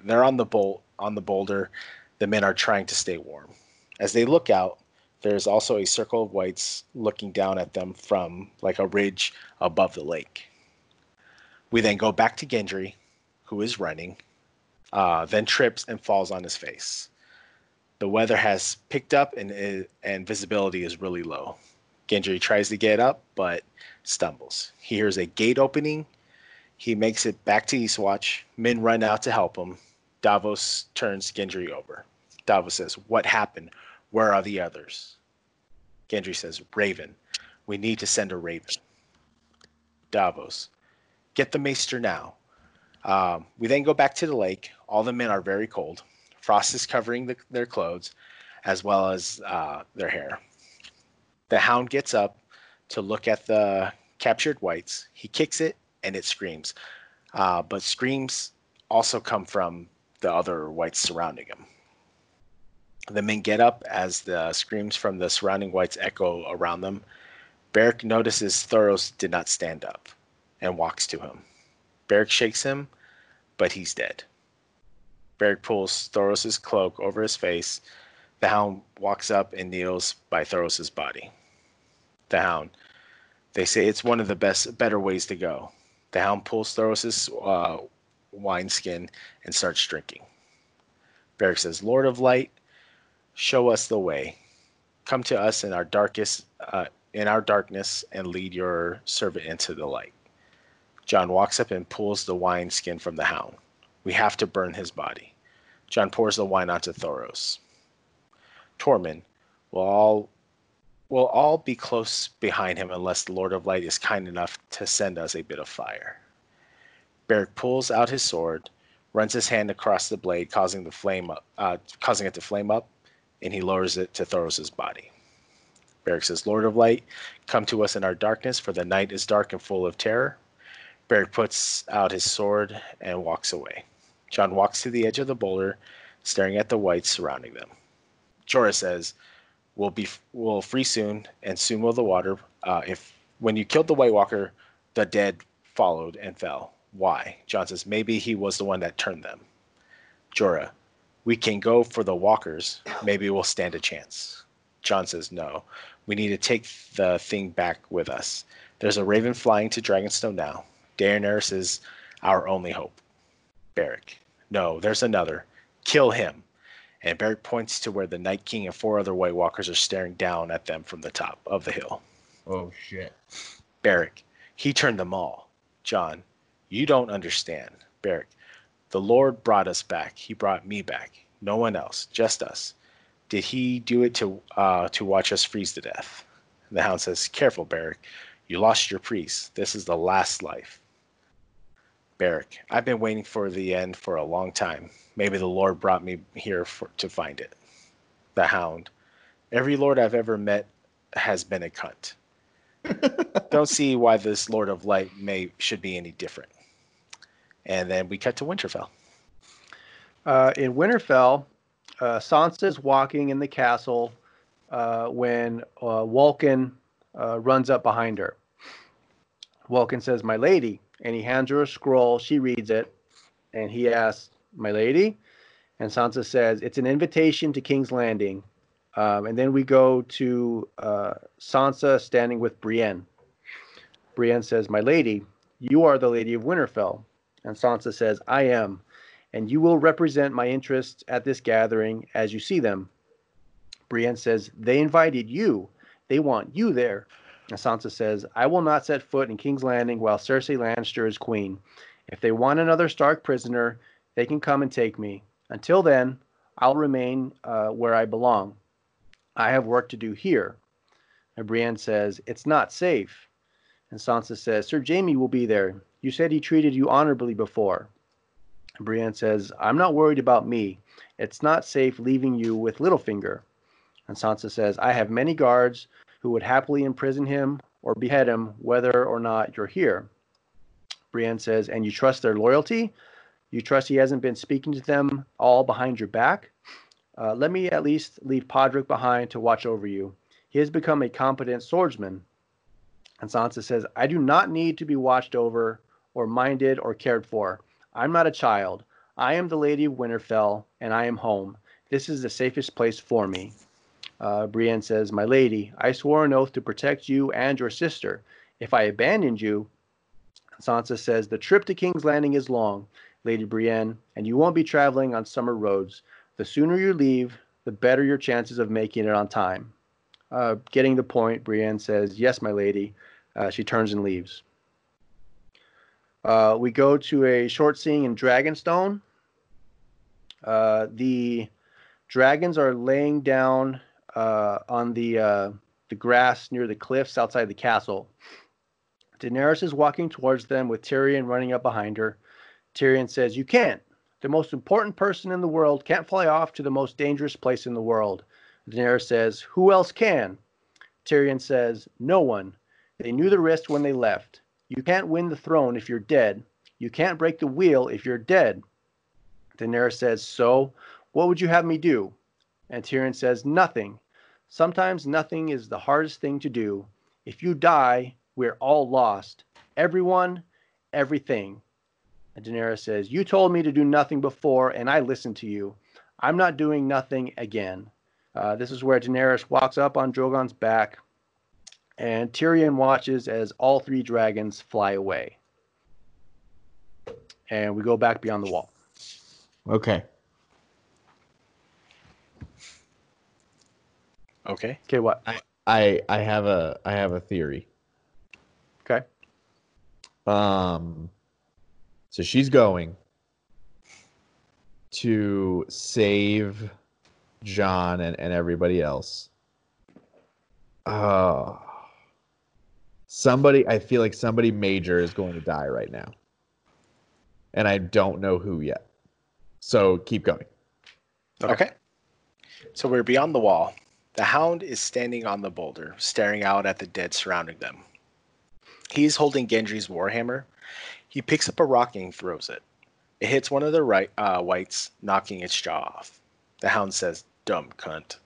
They're on the bolt on the boulder. The men are trying to stay warm. As they look out, there is also a circle of whites looking down at them from like a ridge above the lake. We then go back to Gendry, who is running, uh, then trips and falls on his face. The weather has picked up and and visibility is really low. Gendry tries to get up, but stumbles. He hears a gate opening. He makes it back to Eastwatch. Men run out to help him. Davos turns Gendry over. Davos says, What happened? Where are the others? Gendry says, Raven. We need to send a raven. Davos, get the maester now. Um, we then go back to the lake. All the men are very cold. Frost is covering the, their clothes as well as uh, their hair. The hound gets up to look at the captured whites. He kicks it and it screams. Uh, but screams also come from the other whites surrounding him. The men get up as the screams from the surrounding whites echo around them. Beric notices Thoros did not stand up and walks to him. Beric shakes him, but he's dead. Beric pulls Thoros' cloak over his face. The hound walks up and kneels by Thoros' body. The hound. They say it's one of the best, better ways to go. The hound pulls Thoros' uh, wineskin and starts drinking. Beric says, Lord of Light, show us the way. Come to us in our darkest, uh, in our darkness, and lead your servant into the light. Jon walks up and pulls the wineskin from the hound. We have to burn his body. Jon pours the wine onto Thoros. Tormund, will all will all be close behind him unless the Lord of Light is kind enough to send us a bit of fire. Beric pulls out his sword, runs his hand across the blade, causing the flame up, uh, causing it to flame up, and he lowers it to Thoros' body. Beric says, Lord of Light, come to us in our darkness, for the night is dark and full of terror. Beric puts out his sword and walks away. Jon walks to the edge of the boulder, staring at the whites surrounding them. Jorah says, "We'll be we'll free soon, and soon will the water. Uh, if when you killed the White Walker, the dead followed and fell. Why?" Jon says, "Maybe he was the one that turned them." Jorah, we can go for the walkers. Maybe we'll stand a chance. Jon says, "No, we need to take the thing back with us. There's a raven flying to Dragonstone now. Daenerys is our only hope." Beric, no, there's another. Kill him and Beric points to where the Night King and four other White Walkers are staring down at them from the top of the hill. Oh shit. Beric, he turned them all. Jon, you don't understand. Beric, the Lord brought us back. He brought me back. No one else, just us. Did he do it to uh, to watch us freeze to death? And the Hound says, "Careful, Beric. You lost your priest. This is the last life." Beric, I've been waiting for the end for a long time. Maybe the Lord brought me here for, to find it. The Hound, every Lord I've ever met has been a cunt. <laughs> don't see why this Lord of Light may should be any different. And then we cut to Winterfell. Uh, in Winterfell, uh, is walking in the castle uh, when uh, Wolkan uh, runs up behind her. Wolkan says, "My lady," and he hands her a scroll. She reads it, and he asks, "My lady," and Sansa says, "It's an invitation to King's Landing." Um, and then we go to uh, Sansa standing with Brienne. Brienne says, "My lady, you are the lady of Winterfell," and Sansa says, "I am." and you will represent my interests at this gathering as you see them. Brienne says, They invited you. They want you there. And Sansa says, I will not set foot in King's Landing while Cersei Lannister is queen. If they want another Stark prisoner, they can come and take me. Until then, I'll remain uh, where I belong. I have work to do here. And Brienne says, It's not safe. And Sansa says, Sir Jaime will be there. You said he treated you honorably before. Brienne says, I'm not worried about me. It's not safe leaving you with Littlefinger. And Sansa says, I have many guards who would happily imprison him or behead him whether or not you're here. Brienne says, And you trust their loyalty? You trust he hasn't been speaking to them all behind your back? Uh, let me at least leave Podrick behind to watch over you. He has become a competent swordsman. And Sansa says, I do not need to be watched over or minded or cared for. I'm not a child. I am the Lady of Winterfell, and I am home. This is the safest place for me. Uh, Brienne says, My lady, I swore an oath to protect you and your sister. If I abandoned you, Sansa says, The trip to King's Landing is long, Lady Brienne, and you won't be traveling on summer roads. The sooner you leave, the better your chances of making it on time. Uh, getting the point, Brienne says, Yes, my lady. Uh, she turns and leaves. Uh, we go to a short scene in Dragonstone. Uh, the dragons are laying down uh, on the uh, the grass near the cliffs outside the castle. Daenerys is walking towards them with Tyrion running up behind her. Tyrion says, "You can't. The most important person in the world can't fly off to the most dangerous place in the world." Daenerys says, "Who else can?" Tyrion says, "No one. They knew the risk when they left. You can't win the throne if you're dead. You can't break the wheel if you're dead. Daenerys says, So, what would you have me do? And Tyrion says, Nothing. Sometimes nothing is the hardest thing to do. If you die, we're all lost. Everyone, everything. And Daenerys says, You told me to do nothing before, and I listened to you. I'm not doing nothing again. Uh, this is where Daenerys walks up on Drogon's back, and Tyrion watches as all three dragons fly away. And we go back beyond the wall. Okay. Okay. Okay, what? I I have a I have a theory. Okay. Um so she's going to save Jon and, and everybody else. Uh somebody I feel like somebody major is going to die right now. And I don't know who yet. So keep going. Okay. So we're beyond the wall. The hound is standing on the boulder, staring out at the dead surrounding them. He is holding Gendry's warhammer. He picks up a rock and throws it. It hits one of the right uh, whites, knocking its jaw off. The hound says, "Dumb cunt."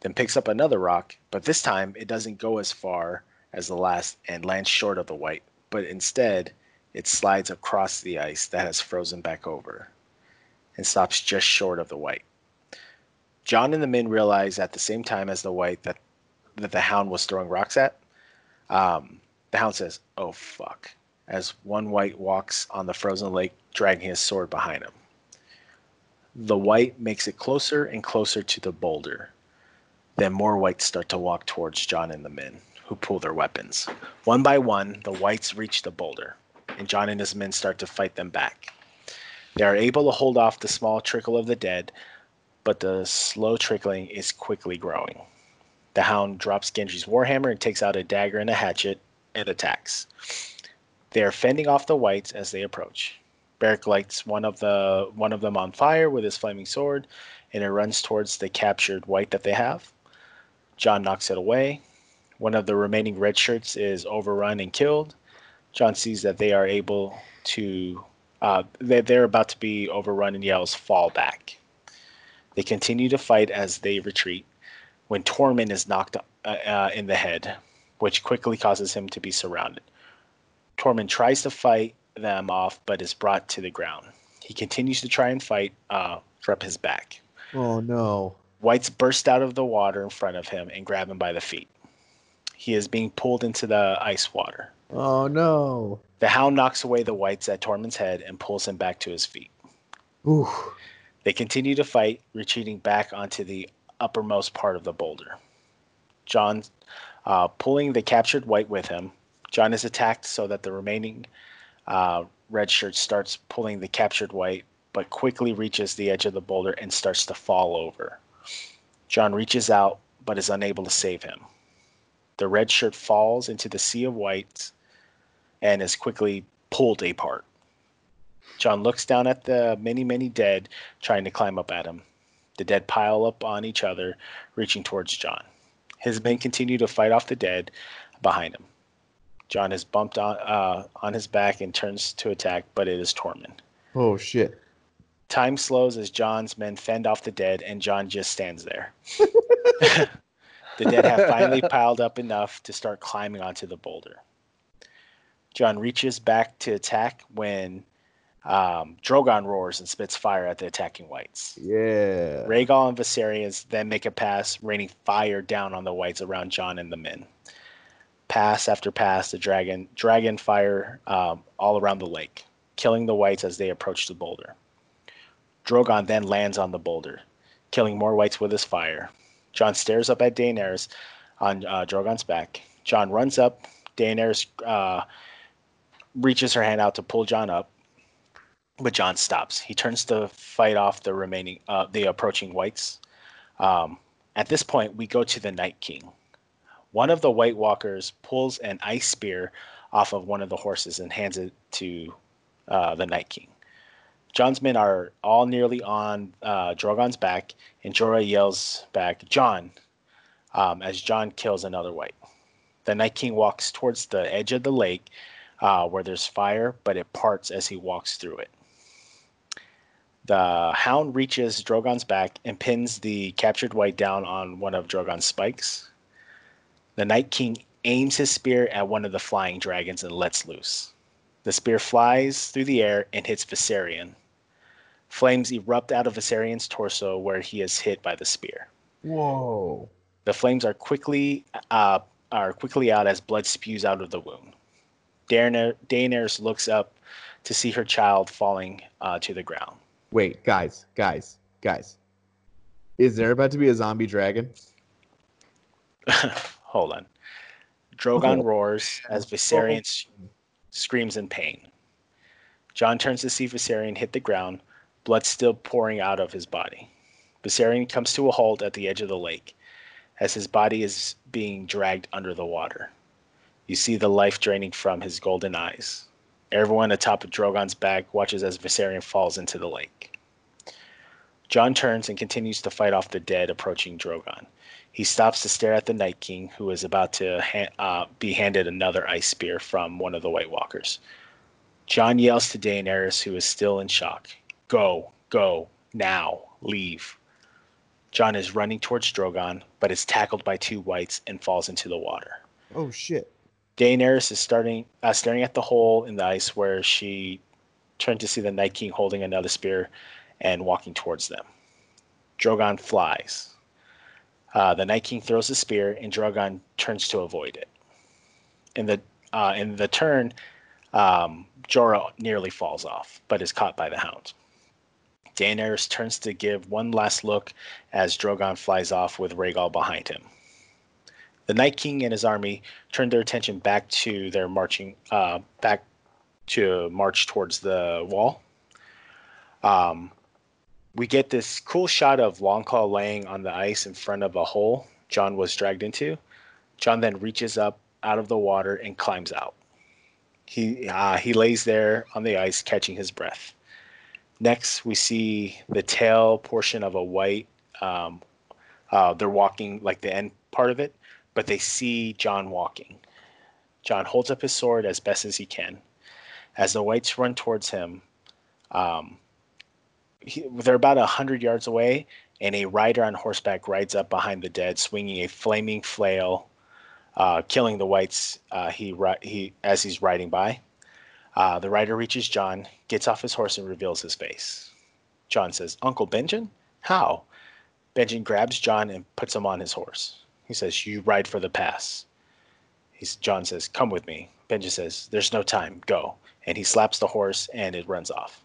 Then picks up another rock, but this time it doesn't go as far as the last and lands short of the white, but instead it slides across the ice that has frozen back over and stops just short of the white. Jon and the men realize at the same time as the white that that the hound was throwing rocks at. Um, the hound says, "Oh fuck!" as one white walks on the frozen lake, dragging his sword behind him. The white makes it closer and closer to the boulder. Then more whites start to walk towards Jon and the men, who pull their weapons. One by one, the whites reach the boulder, and Jon and his men start to fight them back. They are able to hold off the small trickle of the dead, but the slow trickling is quickly growing. The hound drops Gendry's warhammer and takes out a dagger and a hatchet and attacks. They are fending off the whites as they approach. Beric lights one of the one of them on fire with his flaming sword, and it runs towards the captured white that they have. Jon knocks it away. One of the remaining red shirts is overrun and killed. Jon sees that they are able to, uh, they're about to be overrun and yells, fall back. They continue to fight as they retreat when Tormund is knocked uh, uh, in the head, which quickly causes him to be surrounded. Tormund tries to fight them off, but is brought to the ground. He continues to try and fight uh, up his back. Oh no. Whites burst out of the water in front of him and grab him by the feet. He is being pulled into the ice water. Oh no. The hound knocks away the whites at Tormund's head and pulls him back to his feet. Ooh. They continue to fight, retreating back onto the uppermost part of the boulder. Jon, uh, pulling the captured white with him, Jon is attacked so that the remaining uh, red shirt starts pulling the captured white, but quickly reaches the edge of the boulder and starts to fall over. Jon reaches out, but is unable to save him. The red shirt falls into the sea of whites and is quickly pulled apart. Jon looks down at the many, many dead trying to climb up at him. The dead pile up on each other, reaching towards Jon. His men continue to fight off the dead behind him. Jon is bumped on, uh, on his back and turns to attack, but it is Tormund. Oh shit. Time slows as Jon's men fend off the dead, and Jon just stands there. <laughs> the dead have finally piled up enough to start climbing onto the boulder. Jon reaches back to attack when um, Drogon roars and spits fire at the attacking whites. Yeah. Rhaegal and Viserion then make a pass, raining fire down on the whites around Jon and the men. Pass after pass, the dragon dragon fire um, all around the lake, killing the whites as they approach the boulder. Drogon then lands on the boulder, killing more whites with his fire. Jon stares up at Daenerys on uh, Drogon's back. Jon runs up. Daenerys uh, reaches her hand out to pull Jon up, but Jon stops. He turns to fight off the remaining, uh, the approaching whites. Um, at this point, we go to the Night King. One of the White Walkers pulls an ice spear off of one of the horses and hands it to uh, the Night King. Jon's men are all nearly on uh, Drogon's back, and Jorah yells back, Jon, um, as Jon kills another white. The Night King walks towards the edge of the lake uh, where there's fire, but it parts as he walks through it. The hound reaches Drogon's back and pins the captured white down on one of Drogon's spikes. The Night King aims his spear at one of the flying dragons and lets loose. The spear flies through the air and hits Viserion. Flames erupt out of Viserion's torso where he is hit by the spear. Whoa. The flames are quickly uh, are quickly out as blood spews out of the wound. Daener- Daenerys looks up to see her child falling uh, to the ground. Wait, guys, guys, guys. Is there about to be a zombie dragon? <laughs> Hold on. Drogon Oh. roars as Viserion s- screams in pain. Jon turns to see Viserion hit the ground, blood still pouring out of his body. Viserion comes to a halt at the edge of the lake as his body is being dragged under the water. You see the life draining from his golden eyes. Everyone atop of Drogon's back watches as Viserion falls into the lake. Jon turns and continues to fight off the dead approaching Drogon. He stops to stare at the Night King, who is about to ha- uh, be handed another ice spear from one of the White Walkers. Jon yells to Daenerys, who is still in shock Go, go, now, leave. Jon is running towards Drogon, but is tackled by two whites and falls into the water. Oh shit. Daenerys is starting uh, staring at the hole in the ice where she turned to see the Night King holding another spear and walking towards them. Drogon flies. Uh, the Night King throws a spear, and Drogon turns to avoid it. In the uh, in the turn, um, Jorah nearly falls off, but is caught by the Hound. Daenerys turns to give one last look as Drogon flies off with Rhaegal behind him. The Night King and his army turn their attention back to their marching uh, back to march towards the wall. Um, we get this cool shot of Longclaw laying on the ice in front of a hole Jon was dragged into. Jon then reaches up out of the water and climbs out. He uh, he lays there on the ice, catching his breath. Next, we see the tail portion of a white. Um, uh, they're walking like the end part of it, but they see Jon walking. Jon holds up his sword as best as he can. As the whites run towards him, um, he, they're about a hundred yards away, and a rider on horseback rides up behind the dead, swinging a flaming flail, uh, killing the whites. Uh, he he as he's riding by. Uh, the rider reaches Jon, gets off his horse, and reveals his face. Jon says, "Uncle Benjen, how?" Benjen grabs Jon and puts him on his horse. He says, "You ride for the pass." He's, Jon says, "Come with me." Benji says, "There's no time. Go." And he slaps the horse, and it runs off.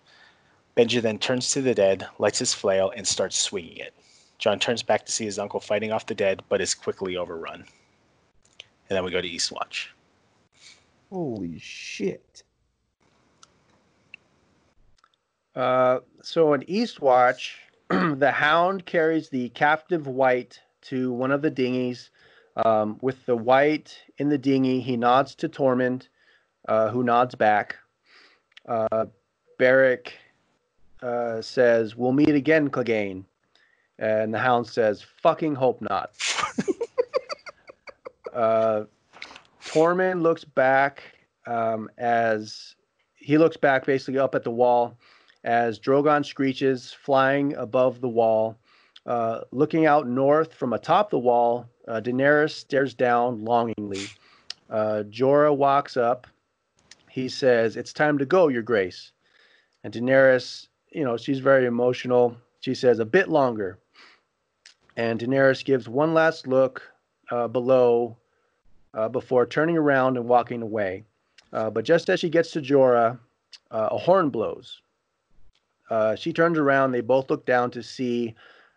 Benji then turns to the dead, lights his flail, and starts swinging it. Jon turns back to see his uncle fighting off the dead, but is quickly overrun. And then we go to Eastwatch. Holy shit. Uh, so in Eastwatch, <clears throat> the Hound carries the captive white to one of the dinghies. Um, with the white in the dinghy, he nods to Tormund, uh, who nods back. Uh, Beric uh, says, "We'll meet again, Clegane," and the Hound says, "Fucking hope not." <laughs> uh, Tormund looks back um, as he looks back, basically up at the wall, as Drogon screeches, flying above the wall. Uh, looking out north from atop the wall, uh, Daenerys stares down longingly. Uh, Jorah walks up. He says, It's time to go, Your Grace. And Daenerys, you know, she's very emotional. She says, A bit longer. And Daenerys gives one last look uh, below uh, before turning around and walking away. Uh, but just as she gets to Jorah, a horn blows. she turns around. They both look down to see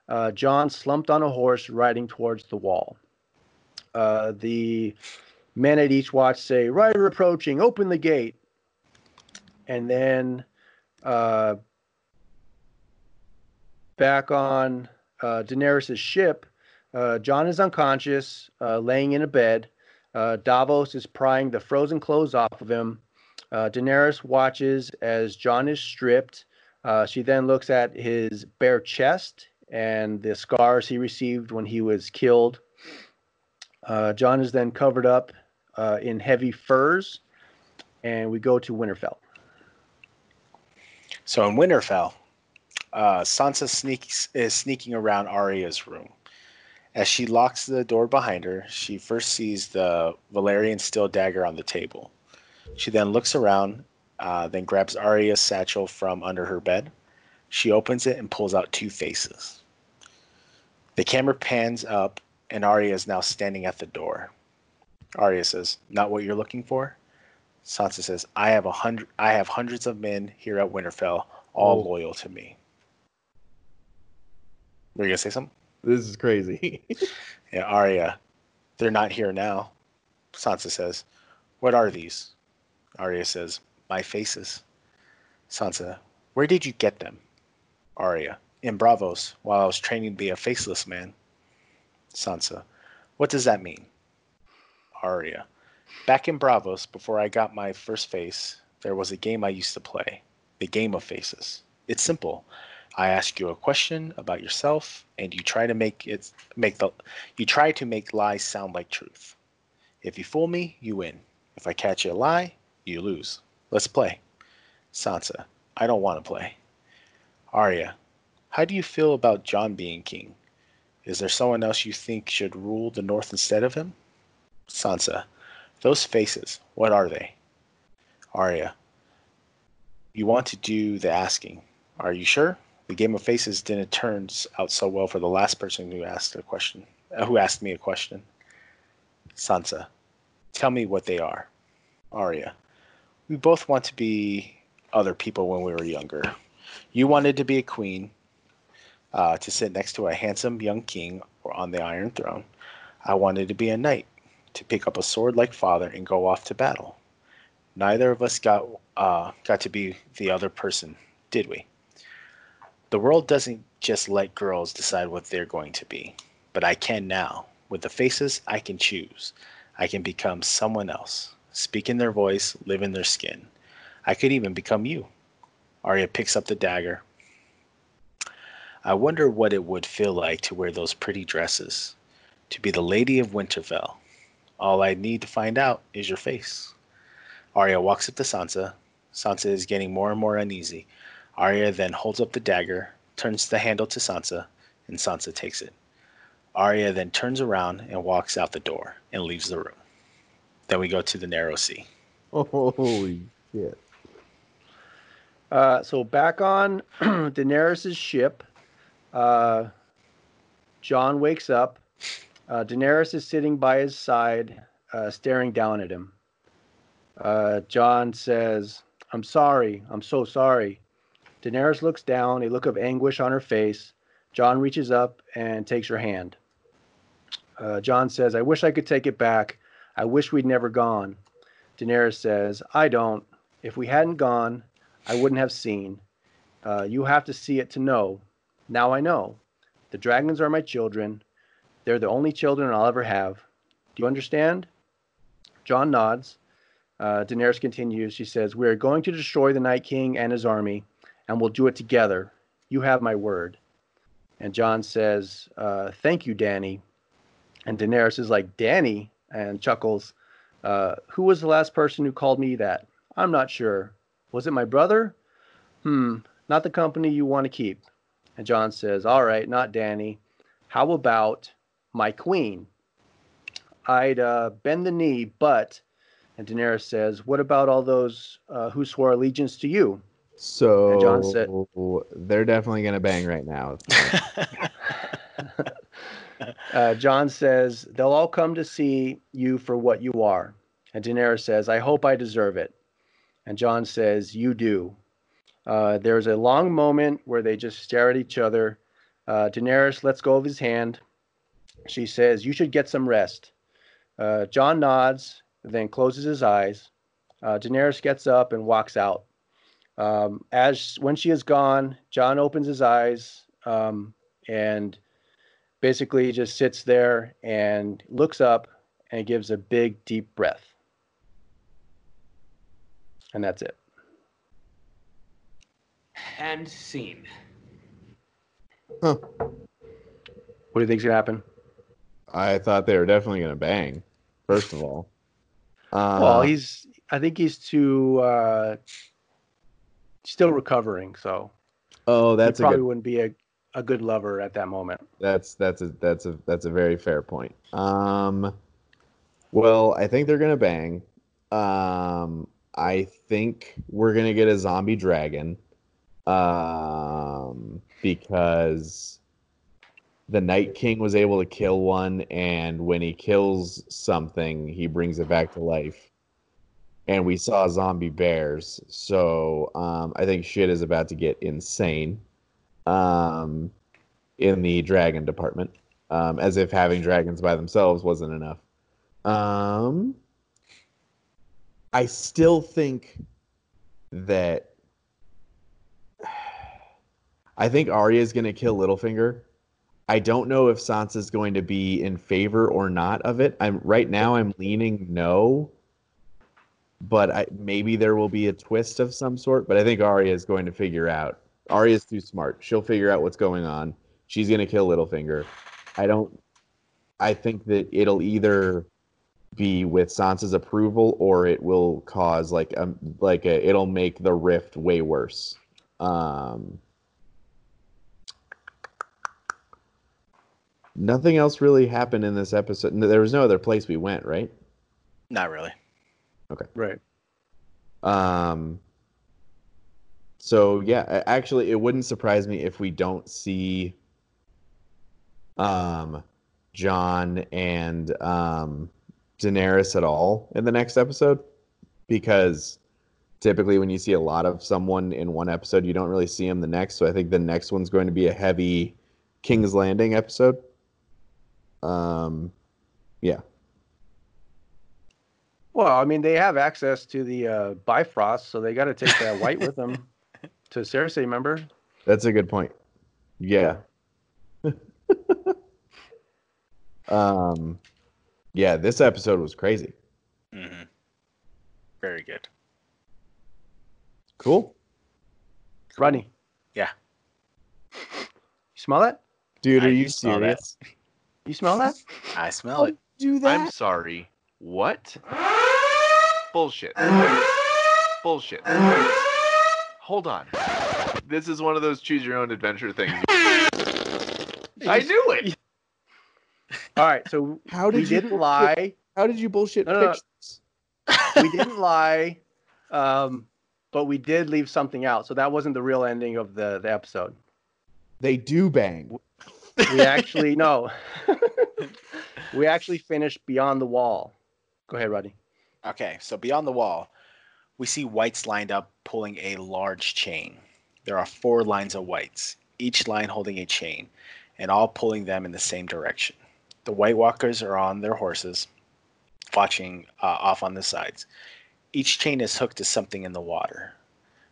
uh, Jon slumped on a horse riding towards the wall. Uh, the men at Eastwatch say, Rider approaching, open the gate. And then uh, back on uh, Daenerys' ship, uh, Jon is unconscious, uh, laying in a bed. Uh, Davos is prying the frozen clothes off of him. Daenerys watches as Jon is stripped. she then looks at his bare chest and the scars he received when he was killed. Uh, Jon is then covered up uh, in heavy furs, and we go to Winterfell. So in Winterfell, uh, Sansa sneaks is sneaking around Arya's room. As she locks the door behind her, she first sees the Valyrian steel dagger on the table. She then looks around, uh, then grabs Arya's satchel from under her bed. She opens it and pulls out two faces. The camera pans up, and Arya is now standing at the door. Arya says, "Not what you're looking for." Sansa says, "I have a hundred. I have hundreds of men here at Winterfell, all oh. loyal to me." Were you gonna say something? This is crazy. <laughs> yeah, Arya, they're not here now. Sansa says, "What are these?" Arya says, "My faces." Sansa, where did you get them? Arya, in Braavos, while I was training to be a faceless man. Sansa, what does that mean? Arya, back in Braavos, before I got my first face, there was a game I used to play, the game of faces. It's simple. I ask you a question about yourself, and you try to make it make the you try to make lies sound like truth. If you fool me, you win. If I catch you a lie, you lose. Let's play. Sansa, I don't want to play. Arya, how do you feel about Jon being king? Is there someone else you think should rule the North instead of him? Sansa, those faces, what are they? Arya, you want to do the asking. Are you sure? The game of faces didn't turn out so well for the last person who asked a question, uh, who asked me a question. Sansa, tell me what they are. Arya, we both want to be other people when we were younger. You wanted to be a queen, uh, to sit next to a handsome young king on the Iron Throne. I wanted to be a knight, to pick up a sword like father and go off to battle. Neither of us got uh, got to be the other person, did we? The world doesn't just let girls decide what they're going to be, but I can now. With the faces, I can choose. I can become someone else, speak in their voice, live in their skin. I could even become you. Arya picks up the dagger, I wonder what it would feel like to wear those pretty dresses, to be the Lady of Winterfell. All I need to find out is your face. Arya walks up to Sansa. Sansa is getting more and more uneasy. Arya then holds up the dagger, turns the handle to Sansa, and Sansa takes it. Arya then turns around and walks out the door and leaves the room. Then we go to the Narrow Sea. <laughs> Holy shit. Uh, so back on <clears throat> Daenerys' ship, uh, Jon wakes up. Uh, Daenerys is sitting by his side, uh, staring down at him. Uh, Jon says, I'm sorry. I'm so sorry. Daenerys looks down, a look of anguish on her face. Jon reaches up and takes her hand. Uh, Jon says, I wish I could take it back. I wish we'd never gone. Daenerys says, I don't. If we hadn't gone, I wouldn't have seen. Uh, you have to see it to know. Now I know. The dragons are my children. They're the only children I'll ever have. Do you understand? Jon nods. Uh, Daenerys continues. She says, We are going to destroy the Night King and his army, and we'll do it together. You have my word. And Jon says, uh, Thank you, Dany. And Daenerys is like, Dany? And chuckles. Uh, who was the last person who called me that? I'm not sure. Was it my brother? Hmm, not the company you want to keep. And Jon says, All right, not Dany. How about my queen? I'd uh, bend the knee, but, and Daenerys says, What about all those uh, who swore allegiance to you? So And Jon said- they're definitely gonna bang right now. <laughs> Uh, Jon says, They'll all come to see you for what you are. And Daenerys says, I hope I deserve it. And Jon says, You do. Uh, there's a long moment where they just stare at each other. Uh, Daenerys lets go of his hand. She says, You should get some rest. Uh, Jon nods, then closes his eyes. Uh, Daenerys gets up and walks out. Um, as when she is gone, Jon opens his eyes um, and basically just sits there and looks up and gives a big, deep breath. And that's it. And scene. Huh. What do you think's gonna happen? I thought they were definitely gonna bang. First of all. Uh, well, he's. I think he's too. Uh, still recovering, so oh, that's he a probably good wouldn't be a, a good lover at that moment. That's that's a that's a that's a very fair point. Um, well, I think they're gonna bang. Um, I think we're gonna get a zombie dragon. Um, because the Night King was able to kill one, and when he kills something, he brings it back to life. And we saw zombie bears, so um, I think shit is about to get insane. Um, in the dragon department, um, as if having dragons by themselves wasn't enough. Um, I still think that <sighs> I think Arya is going to kill Littlefinger. I don't know if Sansa's going to be in favor or not of it. I'm right now. I'm leaning no, but I, maybe there will be a twist of some sort. But I think Arya is going to figure out. Arya's too smart. She'll figure out what's going on. She's gonna kill Littlefinger. I don't. I think that it'll either be with Sansa's approval or it will cause like um like a, it'll make the rift way worse. Um. Nothing else really happened in this episode. There was no other place we went, right? Not really. Okay. Right. Um. So yeah, actually, it wouldn't surprise me if we don't see um Jon and um Daenerys at all in the next episode, because typically when you see a lot of someone in one episode, you don't really see them the next. So I think the next one's going to be a heavy King's Landing episode. Um, yeah. Well, I mean, they have access to the uh, Bifrost, so they got to take that white with them <laughs> to Cersei. Remember? That's a good point. Yeah. <laughs> um yeah, this episode was crazy. hmm Very good. Cool. Rodney. Yeah. You smell that? Dude, I are you do smell that. serious? You smell that? <laughs> I smell it. Do that. I'm sorry. What? Bullshit. Bullshit. Hold on. This is one of those choose your own adventure things. <laughs> I knew it. All right, so How we did you didn't bullshit- lie. How did you bullshit No, no, no. pictures? <laughs> we didn't lie, um, but we did leave something out. So that wasn't the real ending of the, the episode. They do bang. We actually no. <laughs> we actually finished beyond the wall. Go ahead, Rodney. Okay, so beyond the wall, we see whites lined up pulling a large chain. There are four lines of whites, each line holding a chain, and all pulling them in the same direction. The White Walkers are on their horses, watching uh, off on the sides. Each chain is hooked to something in the water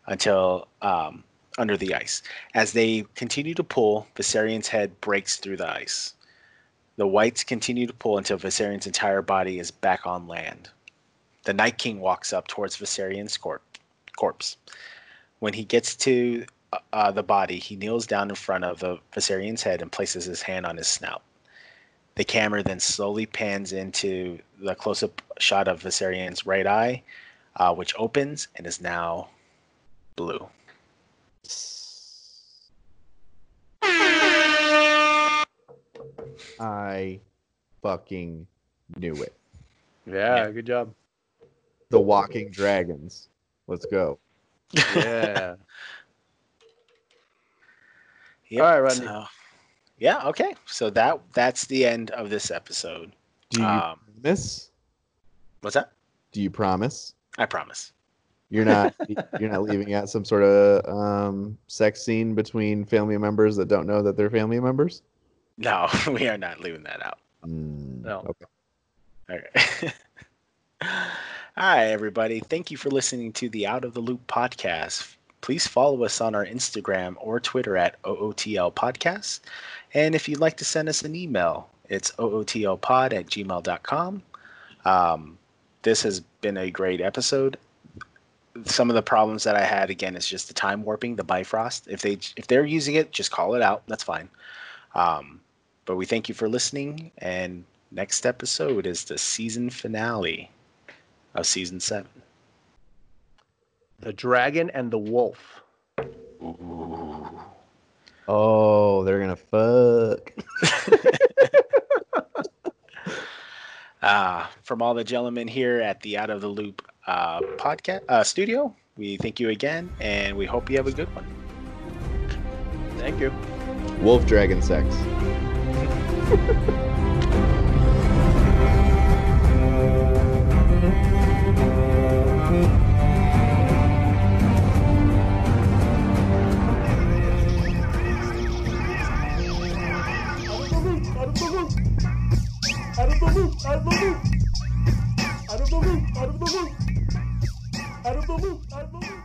until um, under the ice. As they continue to pull, Viserion's head breaks through the ice. The whites continue to pull until Viserion's entire body is back on land. The Night King walks up towards Viserion's corp- corpse. When he gets to uh, the body, he kneels down in front of the Viserion's head and places his hand on his snout. The camera then slowly pans into the close-up shot of Viserion's right eye, uh, which opens and is now blue. I fucking knew it. Yeah, good job. The Walking Dragons. Let's go. Yeah. <laughs> Yep, All right, Rodney. so- yeah. Okay. So that that's the end of this episode. Do you Um, promise? what's that? Do you promise? I promise. You're not <laughs> you're not leaving out some sort of um, sex scene between family members that don't know that they're family members? No, <laughs> we are not leaving that out. Mm, No. Okay. Okay. <laughs> All right, everybody. Thank you for listening to the Out of the Loop podcast. Please follow us on our Instagram or Twitter at OOTL Podcast. And if you'd like to send us an email, it's ootlpod at gmail.com. Um, this has been a great episode. Some of the problems that I had again is just the time warping, the Bifrost. If they if they're using it, just call it out. That's fine. Um, but we thank you for listening. And next episode is the season finale of season seven. The dragon and the wolf. Ooh. Oh, they're gonna fuck. Uh, <laughs> from all the gentlemen here at the Out of the Loop uh, podcast uh, studio, we thank you again, and we hope you have a good one. Thank you. Wolf dragon sex. <laughs> Out of the loop! Out of the loop! Out of the loop! Out of the loop! Out of the loop!